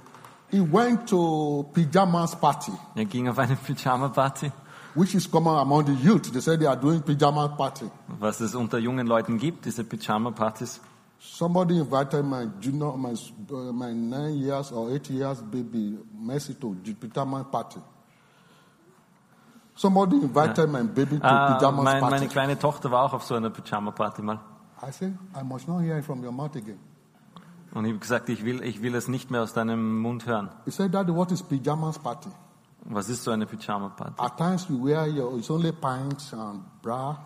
He went to pajamas party, Er ging auf eine Pyjama-Party, which is common among the youth. They say they are doing pajamas party. was es unter jungen Leuten gibt, diese Pyjama-Partys. Somebody invited my junior, my, uh, my nine years or eight years baby, Mercy, to the pajama party. Somebody invited my baby to Ah, pajamas mein, party. meine kleine Tochter war auch auf so einer Pyjama-Party mal. I said, I must not hear it from your mouth again. Und ich habe gesagt, ich will, ich will es nicht mehr aus deinem Mund hören. He said, Daddy, what is pajamas party? Was ist so eine Pyjama-Party? At times you wear your, it's only pants and bra,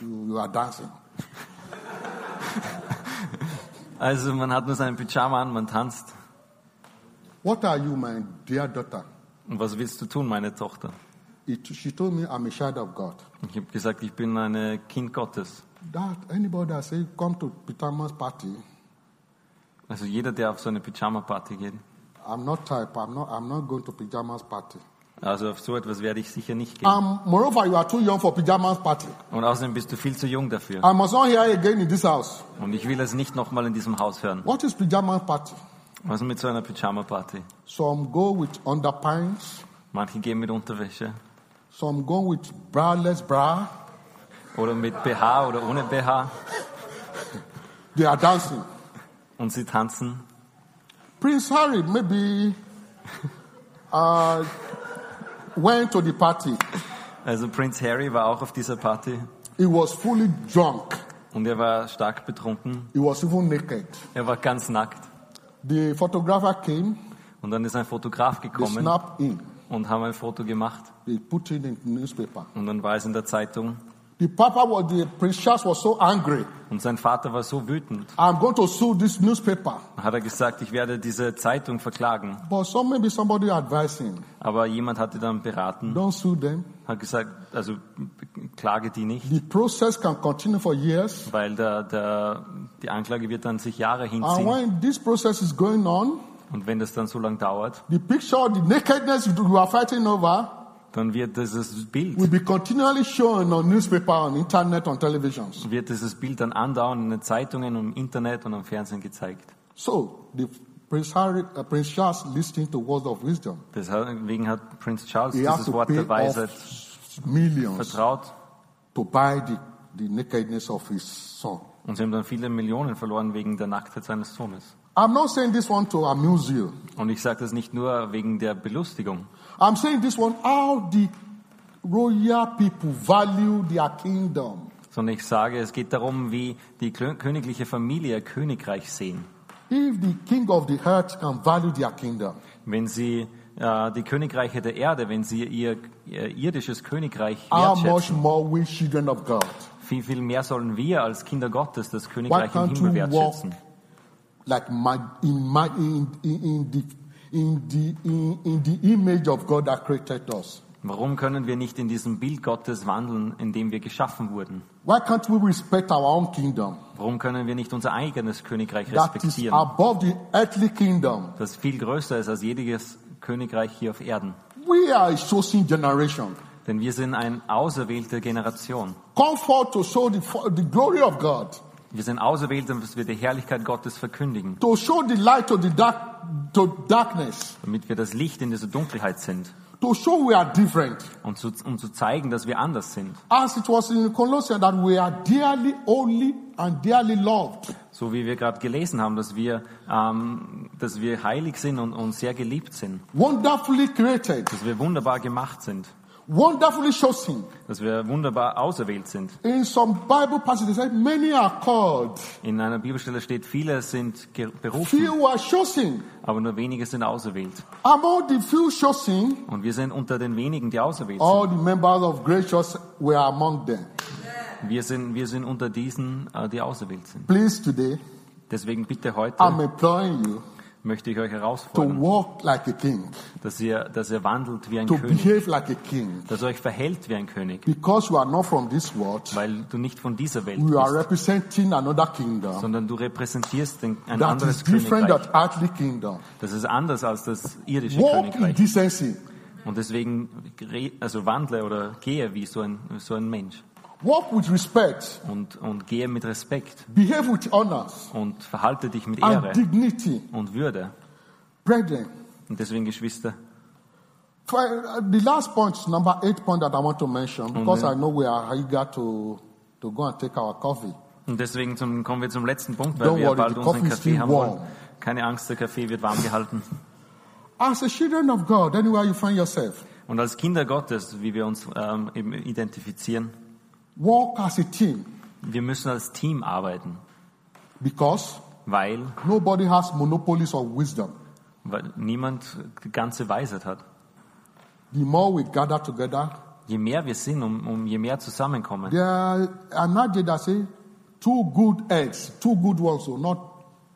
you, you are dancing. Also man hat nur seinen Pyjama an, man tanzt. What are you, my dear daughter? Und was willst du tun, meine Tochter? She told me I'm a child of God. Ich habe gesagt, ich bin ein Kind Gottes. That anybody that say come to pajamas party, Also jeder, der auf so eine Pyjama-Party geht. I'm not type. I'm not. I'm not going to pajamas party. Also auf so etwas werde ich sicher nicht gehen. Um, moreover, you are too young for pajamas party. Und außerdem bist du viel zu jung dafür. I must not hear again in this house. Und ich will es nicht nochmal in diesem Haus hören. What is pajamas party? Was mit so einer Pyjama-Party? Some go with underpants. Manche gehen mit Unterwäsche Some go with braless bra. oder mit BH oder ohne BH They are dancing. und sie tanzen. Prince Harry maybe uh, went to the party. Also Prince Harry war auch auf dieser Party He was fully drunk. und er war stark betrunken. He was even naked. Er war ganz nackt. The photographer came. Und dann ist ein Fotograf They gekommen snapped him. Und haben ein Foto gemacht. They put it in the newspaper. Und dann war es in der Zeitung. The Papa was the Prince Charles was so angry. Und sein Vater war so wütend. I'm going to sue this newspaper. Hat er gesagt, ich werde diese Zeitung verklagen. But some maybe somebody advised him, Aber jemand hatte dann beraten, don't sue them. hat gesagt, also klage die nicht, The process can continue for years. weil der, der, die Anklage wird dann sich Jahre And hinziehen. when this process is going on, Und wenn das dann so lang dauert, the picture, the nakedness you are fighting over dann wird dieses Bild, will be continually shown on newspaper, on internet, on televisions. wird dieses Bild dann andauernd in den Zeitungen und im Internet und am Fernsehen gezeigt. So the Prince Harry, uh, Prince Charles listening to words of wisdom. Deswegen hat Prinz Charles He dieses Wort der Weisheit vertraut to buy the, the nakedness of his son. und sie haben dann viele Millionen verloren wegen der Nacktheit seines Sohnes. I'm not saying this one to amuse you. Und ich sage das nicht nur wegen der Belustigung, I'm saying this one how the royal people value their kingdom. sondern ich sage, es geht darum, wie die königliche Familie ihr Königreich sehen. If the king of the earth can value their kingdom, Wenn sie äh, die Königreiche der Erde, wenn sie ihr, ihr irdisches Königreich how much wertschätzen, more we children of God? viel, viel mehr sollen wir als Kinder Gottes das Why Königreich im can't Himmel walk wertschätzen. Like in, in, in, the, in, the, in, in the image of God that created us? Warum können wir nicht in diesem Bild Gottes wandeln, in dem wir geschaffen wurden? Why can't we respect our own kingdom Warum können wir nicht unser eigenes Königreich that is respektieren, above the earthly kingdom? das viel größer ist als jedes Königreich hier auf Erden? We are a chosen generation. Denn wir sind eine auserwählte Generation. Come forth to show the, the glory of God, Wir sind auserwählt, dass wir die Herrlichkeit Gottes verkündigen, to show the light to the dark, to darkness, damit wir das Licht in dieser Dunkelheit sind to show we are different. und zu, um zu zeigen, dass wir anders sind. As it was in Colossians that we are dearly holy and dearly loved. So wie wir gerade gelesen haben, dass wir, ähm, dass wir heilig sind und, und sehr geliebt sind, wonderfully created, dass wir wunderbar gemacht sind, wonderfully chosen. dass wir wunderbar auserwählt sind. In some Bible passages, many are called, In einer Bibelstelle steht, viele sind berufen, few are chosen. aber nur wenige sind auserwählt. Among the few chosen, Und wir sind unter den wenigen, die auserwählt sind. all the members of Great Church were among them. Wir sind, wir sind unter diesen, äh, die auserwählt sind. Please, today, Deswegen bitte heute I'm imploring you möchte ich euch herausfordern, like dass ihr, dass ihr wandelt wie ein to König, like dass ihr euch verhält wie ein König, because you are not from this world. weil du nicht von dieser Welt You are bist, representing another kingdom sondern du repräsentierst ein anderes is different Königreich. kingdom. Das ist anders als das irdische Walk Königreich. Und deswegen also wandle oder gehe wie so ein, so ein Mensch Walk with respect. und, und gehe mit Respekt Behave with honor und verhalte dich mit and Ehre dignity. und Würde. Brethren, Und deswegen, Geschwister, uh, the last point, number eight point that I want to mention, because I know we are eager to, to go and take our coffee. Und deswegen zum, kommen wir zum letzten Punkt, weil Don't wir worry, bald unseren Kaffee haben wollen. warm. Keine Angst, der Kaffee wird warm gehalten. As a children of God, anywhere you find yourself, Und als Kinder Gottes, wie wir uns ähm, eben identifizieren, walk as a team wir müssen als Team arbeiten, because weil, nobody has monopolies of wisdom. weil niemand die ganze Weisheit hat. The more we gather together, Je mehr wir sind, um, um je mehr zusammenkommen, there are an adage that say, two good eggs, two good ones, so not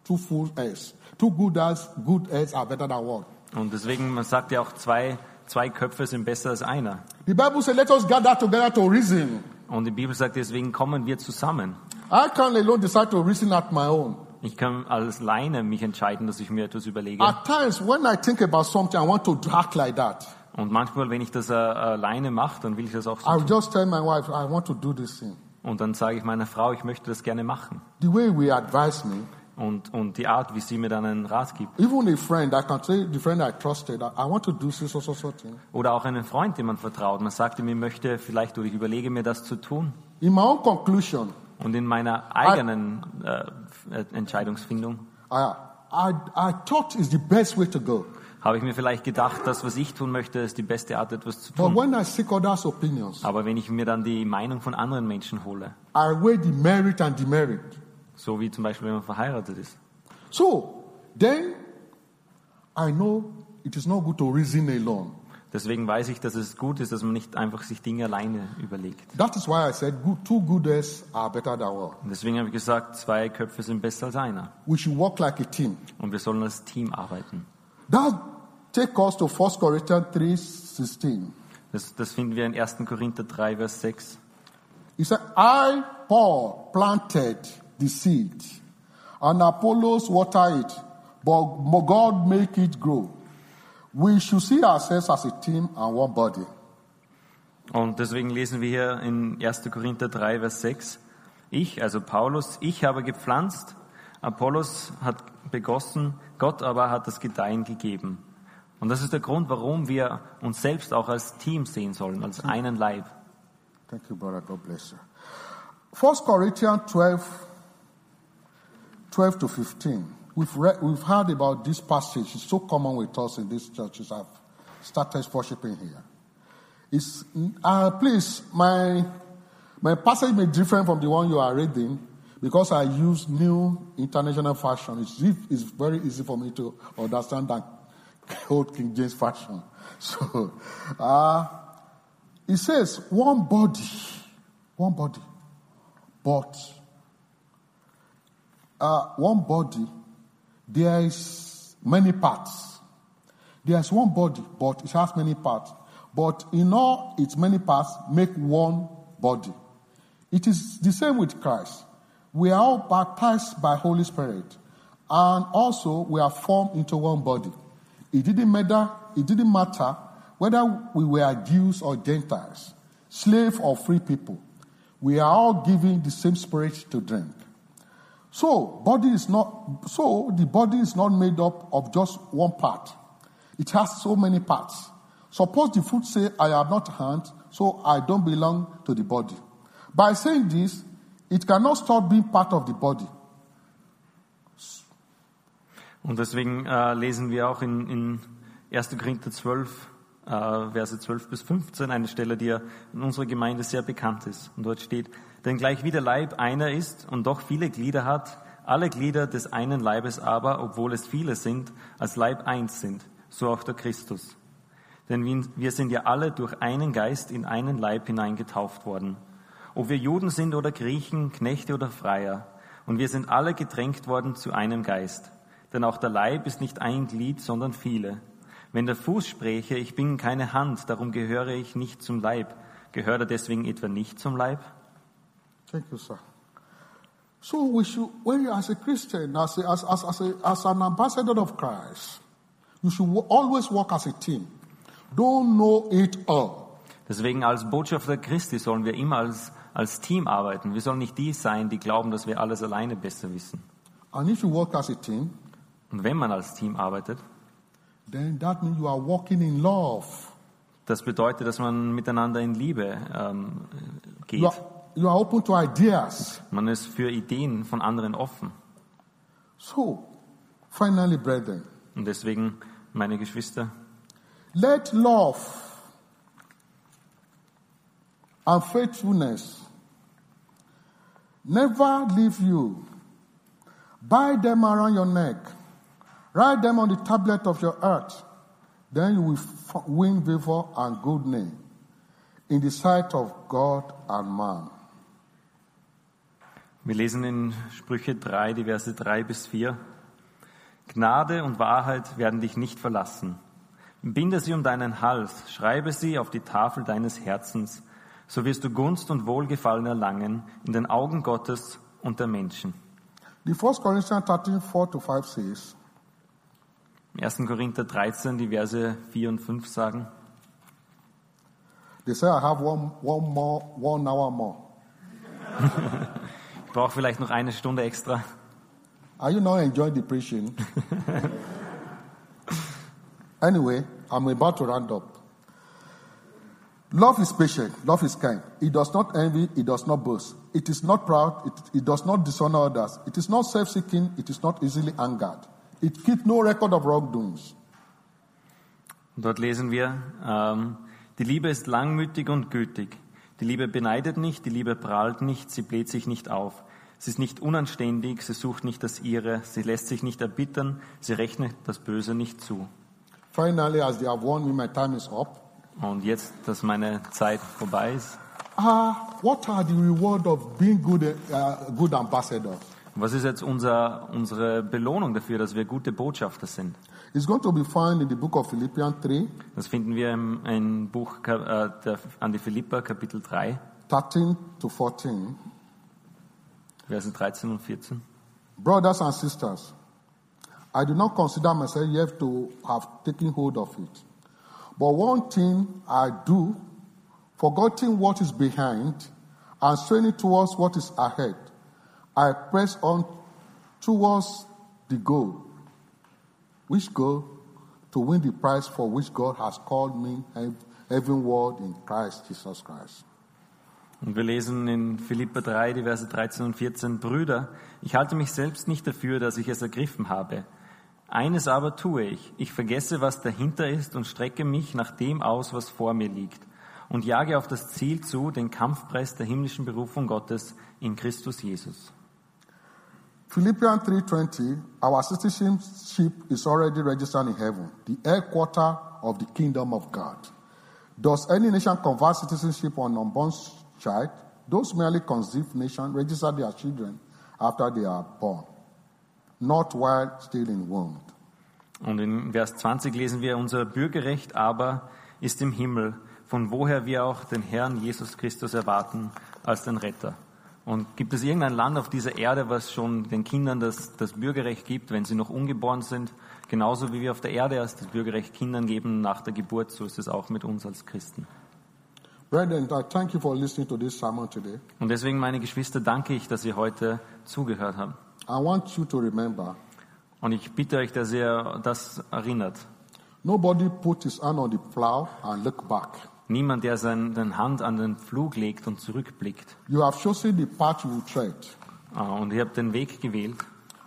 two full eggs. Two good eggs, good eggs are better than one. Und deswegen, man sagt ja auch, zwei, zwei Köpfe sind besser als einer. The Bible says, let us gather together to reason. Und die Bibel sagt, deswegen kommen wir zusammen. I can't alone decide to reason at my own. Ich kann als Leine mich entscheiden, dass ich mir etwas überlege. At times, when I think about something, I want to act like that. Und manchmal, wenn ich das äh, alleine mache, dann will ich das auch so I'll tun. just tell my wife, I want to do this thing. Und dann sage ich meiner Frau, ich möchte das gerne machen. The way we advise me, Und, und die Art, wie sie mir dann einen Rat gibt. even a friend, I can say, the friend I trusted, I, I want to do this, so, so, so thing. Oder auch einen Freund, dem man vertraut. Man sagt ihm, ich möchte vielleicht oder ich überlege mir das zu tun. In my own conclusion, Und in meiner eigenen äh, Entscheidungsfindung I, I, I thought is the best way to go. habe ich mir vielleicht gedacht, das, was ich tun möchte, ist die beste Art, etwas zu But tun. when I seek others' opinions, Aber wenn ich mir dann die Meinung von anderen Menschen hole, I weigh the merit and demerit. So wie zum Beispiel, wenn man verheiratet ist, So, then I know it is not good to reason alone. Deswegen weiß ich, dass es gut ist, dass man nicht einfach sich Dinge alleine überlegt. That is why I said good, two good heads are better than one. Und deswegen habe ich gesagt, zwei Köpfe sind besser als einer. We should work like a team. Und wir sollen als Team arbeiten. That take us to 1 Corinthians 3:16. Das, das finden wir in 1. Korinther 3, Vers 6. He said, I, Paul, planted the seed, and Apollos watered it, but God make it grow. We should see ourselves as a team and one body. Und deswegen lesen wir hier in 1. Korinther 3, Vers 6. Ich, also Paulus, ich habe gepflanzt, Apollos hat begossen, Gott aber hat das Gedeihen gegeben. Und das ist der Grund, warum wir uns selbst auch als Team sehen sollen, als einen Leib. Thank you, brother. God bless you. 1 Corinthians 12, 12 to 15. We've, we've heard about this passage. It's so common with us in these churches. I've started worshiping here. It's, uh, please, my, my passage may be different from the one you are reading because I use new international fashion. It's, it's very easy for me to understand than old King James fashion. So, uh, it says one body, one body, but uh, one body, there is many parts. There's one body, but it has many parts. But in all its many parts, make one body. It is the same with Christ. We are all baptized by Holy Spirit, and also we are formed into one body. It didn't matter. It didn't matter whether we were Jews or Gentiles, slave or free people. We are all given the same spirit to drink. So, body is not, so the body is not made up of just one part. It has so many parts. Suppose the foot say, I am not hand, so I don't belong to the body. By saying this, it cannot stop being part of the body. Und deswegen äh, lesen wir auch in, in 1. Korinther 12, äh, Verse 12 bis 15, eine Stelle, die ja in unserer Gemeinde sehr bekannt ist. Und dort steht, denn gleich wie der Leib einer ist und doch viele Glieder hat, alle Glieder des einen Leibes aber, obwohl es viele sind, als Leib eins sind, so auch der Christus. Denn wir sind ja alle durch einen Geist in einen Leib hineingetauft worden. Ob wir Juden sind oder Griechen, Knechte oder Freier. Und wir sind alle gedrängt worden zu einem Geist. Denn auch der Leib ist nicht ein Glied, sondern viele. Wenn der Fuß spräche, ich bin keine Hand, darum gehöre ich nicht zum Leib, gehört er deswegen etwa nicht zum Leib? Thank you, sir. So we should, when you as a Christian, as, a, as, as, as, a, as an ambassador of Christ, you should always work as a team. Don't know it all. Deswegen als Botschafter Christi sollen wir immer als, als Team arbeiten. Wir sollen nicht die sein, die glauben, dass wir alles alleine besser wissen. And if you work as a team, Und wenn man als Team arbeitet, then that means you are walking in love. das bedeutet, dass man miteinander in Liebe ähm, geht. You are, you are open to ideas. Man ist für Ideen von anderen offen. So, finally, brethren, Und deswegen, meine Geschwister, let love and faithfulness never leave you. Bind them around your neck. Write them on the tablet of your heart. Then you will win favor and good name in the sight of God and man. Wir lesen in Sprüche 3, die Verse 3 bis 4. Gnade und Wahrheit werden dich nicht verlassen. Binde sie um deinen Hals, schreibe sie auf die Tafel deines Herzens, so wirst du Gunst und Wohlgefallen erlangen in den Augen Gottes und der Menschen. The First Corinthians 13, 4 to 5 says, Im 1. Korinther 13, die Verse 4 und 5 sagen, They say I have one, one more, one hour more. ich brauche vielleicht noch eine Stunde extra. Are you not enjoying the preaching? anyway, I'm about to round up. Love is patient. Love is kind. It does not envy. It does not boast. It is not proud. It, it does not dishonor others. It is not self-seeking. It is not easily angered. It keeps no record of wrongdoings. Dort lesen wir, ähm, die Liebe ist langmütig und gütig. Die Liebe beneidet nicht, die Liebe prahlt nicht, sie bläht sich nicht auf. Sie ist nicht unanständig, sie sucht nicht das Ihre, sie lässt sich nicht erbittern, sie rechnet das Böse nicht zu. finally, as they have warned me, my time is up. Und jetzt, dass meine Zeit vorbei ist, Ah, what are the reward of being good, uh, good ambassadors? was ist jetzt unser, unsere Belohnung dafür, dass wir gute Botschafter sind? It's going to be found in the book of Philippians 3, Das finden wir im, im Buch äh, der, an die Philipper, Kapitel 3, 13 to 14. Verse 13 und 14. Brothers and sisters, I do not consider myself yet to have taken hold of it. But one thing I do, forgetting what is behind and straining towards what is ahead, I press on towards the goal. Which goal? To win the prize for which God has called me heav- heavenward in Christ Jesus Christ. Und wir lesen in Philipper 3, die Verse 13 und 14, Brüder, ich halte mich selbst nicht dafür, dass ich es ergriffen habe. Eines aber tue ich, ich vergesse, was dahinter ist und strecke mich nach dem aus, was vor mir liegt und jage auf das Ziel zu, den Kampfpreis der himmlischen Berufung Gottes in Christus Jesus. Philippians 3:20, our citizenship is already registered in heaven, the headquarter of the kingdom of God. Does any nation convert citizenship on unborn child? Those merely conceived nations register their children after they are born, not while still in womb. Und in Vers 20 lesen wir, unser Bürgerrecht aber ist im Himmel, von woher wir auch den Herrn Jesus Christus erwarten als den Retter. Und gibt es irgendein Land auf dieser Erde, was schon den Kindern das, das Bürgerrecht gibt, wenn sie noch ungeboren sind? Genauso wie wir auf der Erde erst das Bürgerrecht Kindern geben nach der Geburt, so ist es auch mit uns als Christen. Brethren, I thank you for listening to this sermon today. Und deswegen, meine Geschwister, danke ich, dass ihr heute zugehört habt. I want you to remember Und ich bitte euch, dass ihr das erinnert. nobody put his hand on the plow and look back. Niemand, der seine Hand an den Flug legt und zurückblickt. You have chosen the path you will tread Ah, Und ihr habt den Weg gewählt,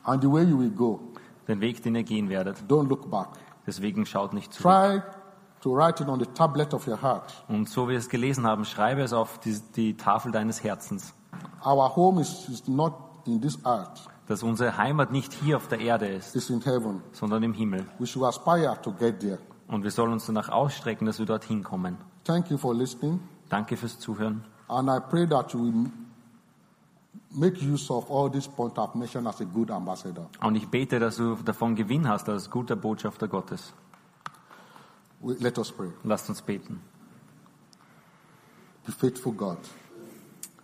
and the way you will go. den Weg, den ihr gehen werdet. Don't look back. Deswegen schaut nicht zurück. Try to write it on the tablet of your heart. Und so wie wir es gelesen haben, schreibe es auf die, die Tafel deines Herzens, Our home is, is not in this earth, dass unsere Heimat nicht hier auf der Erde ist, it's in heaven. sondern im Himmel. We should aspire to get there. Und wir sollen uns danach ausstrecken, dass wir dorthin kommen. Thank you for listening, Danke fürs Zuhören. and I pray that you will make use of all these points I've mentioned as a good ambassador. Und ich bete, dass du davon Gewinn hast als guter Botschafter Gottes. We- Let us pray. Lasst uns beten. The faithful God,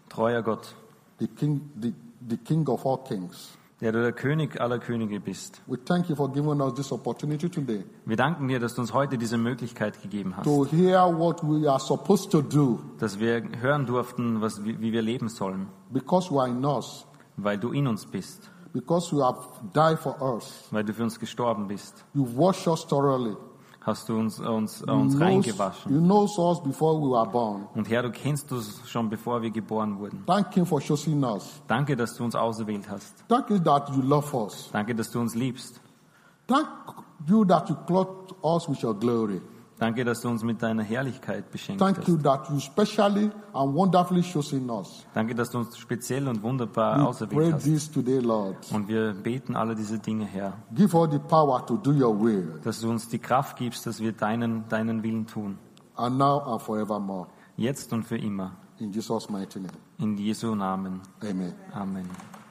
Treuer Gott, the King, the, the King of all kings. Der du der König aller Könige bist. We thank you for giving us this opportunity today Wir danken dir, dass du uns heute diese Möglichkeit gegeben hast, to hear what we are supposed to do dass wir hören durften, was, wie, wie wir leben sollen, because you are in us, weil du in uns bist, because you have died for us. weil du für uns gestorben bist. You wash us thoroughly. Hast du uns, uns, You uns reingewaschen. you knows us before we were born. Und Herr, du kennst uns schon bevor wir geboren wurden. Thank Him for choosing us. Danke, dass du uns auserwählt hast. Thank you that you love us. Danke, dass du uns liebst. Thank you that you clothed us with your glory. Danke, dass du uns mit deiner Herrlichkeit beschenkt Thank you hast. that you specially and wonderfully chosen us. Danke, dass du uns speziell und wunderbar We auserwählt pray hast. this today, Lord. Und wir beten alle diese Dinge, Herr, Give us the power to do your will, dass du uns die Kraft gibst, dass wir deinen, deinen Willen tun. and now and forevermore. Jetzt und für immer. In Jesus' mighty name. In Jesu Namen. Amen. Amen.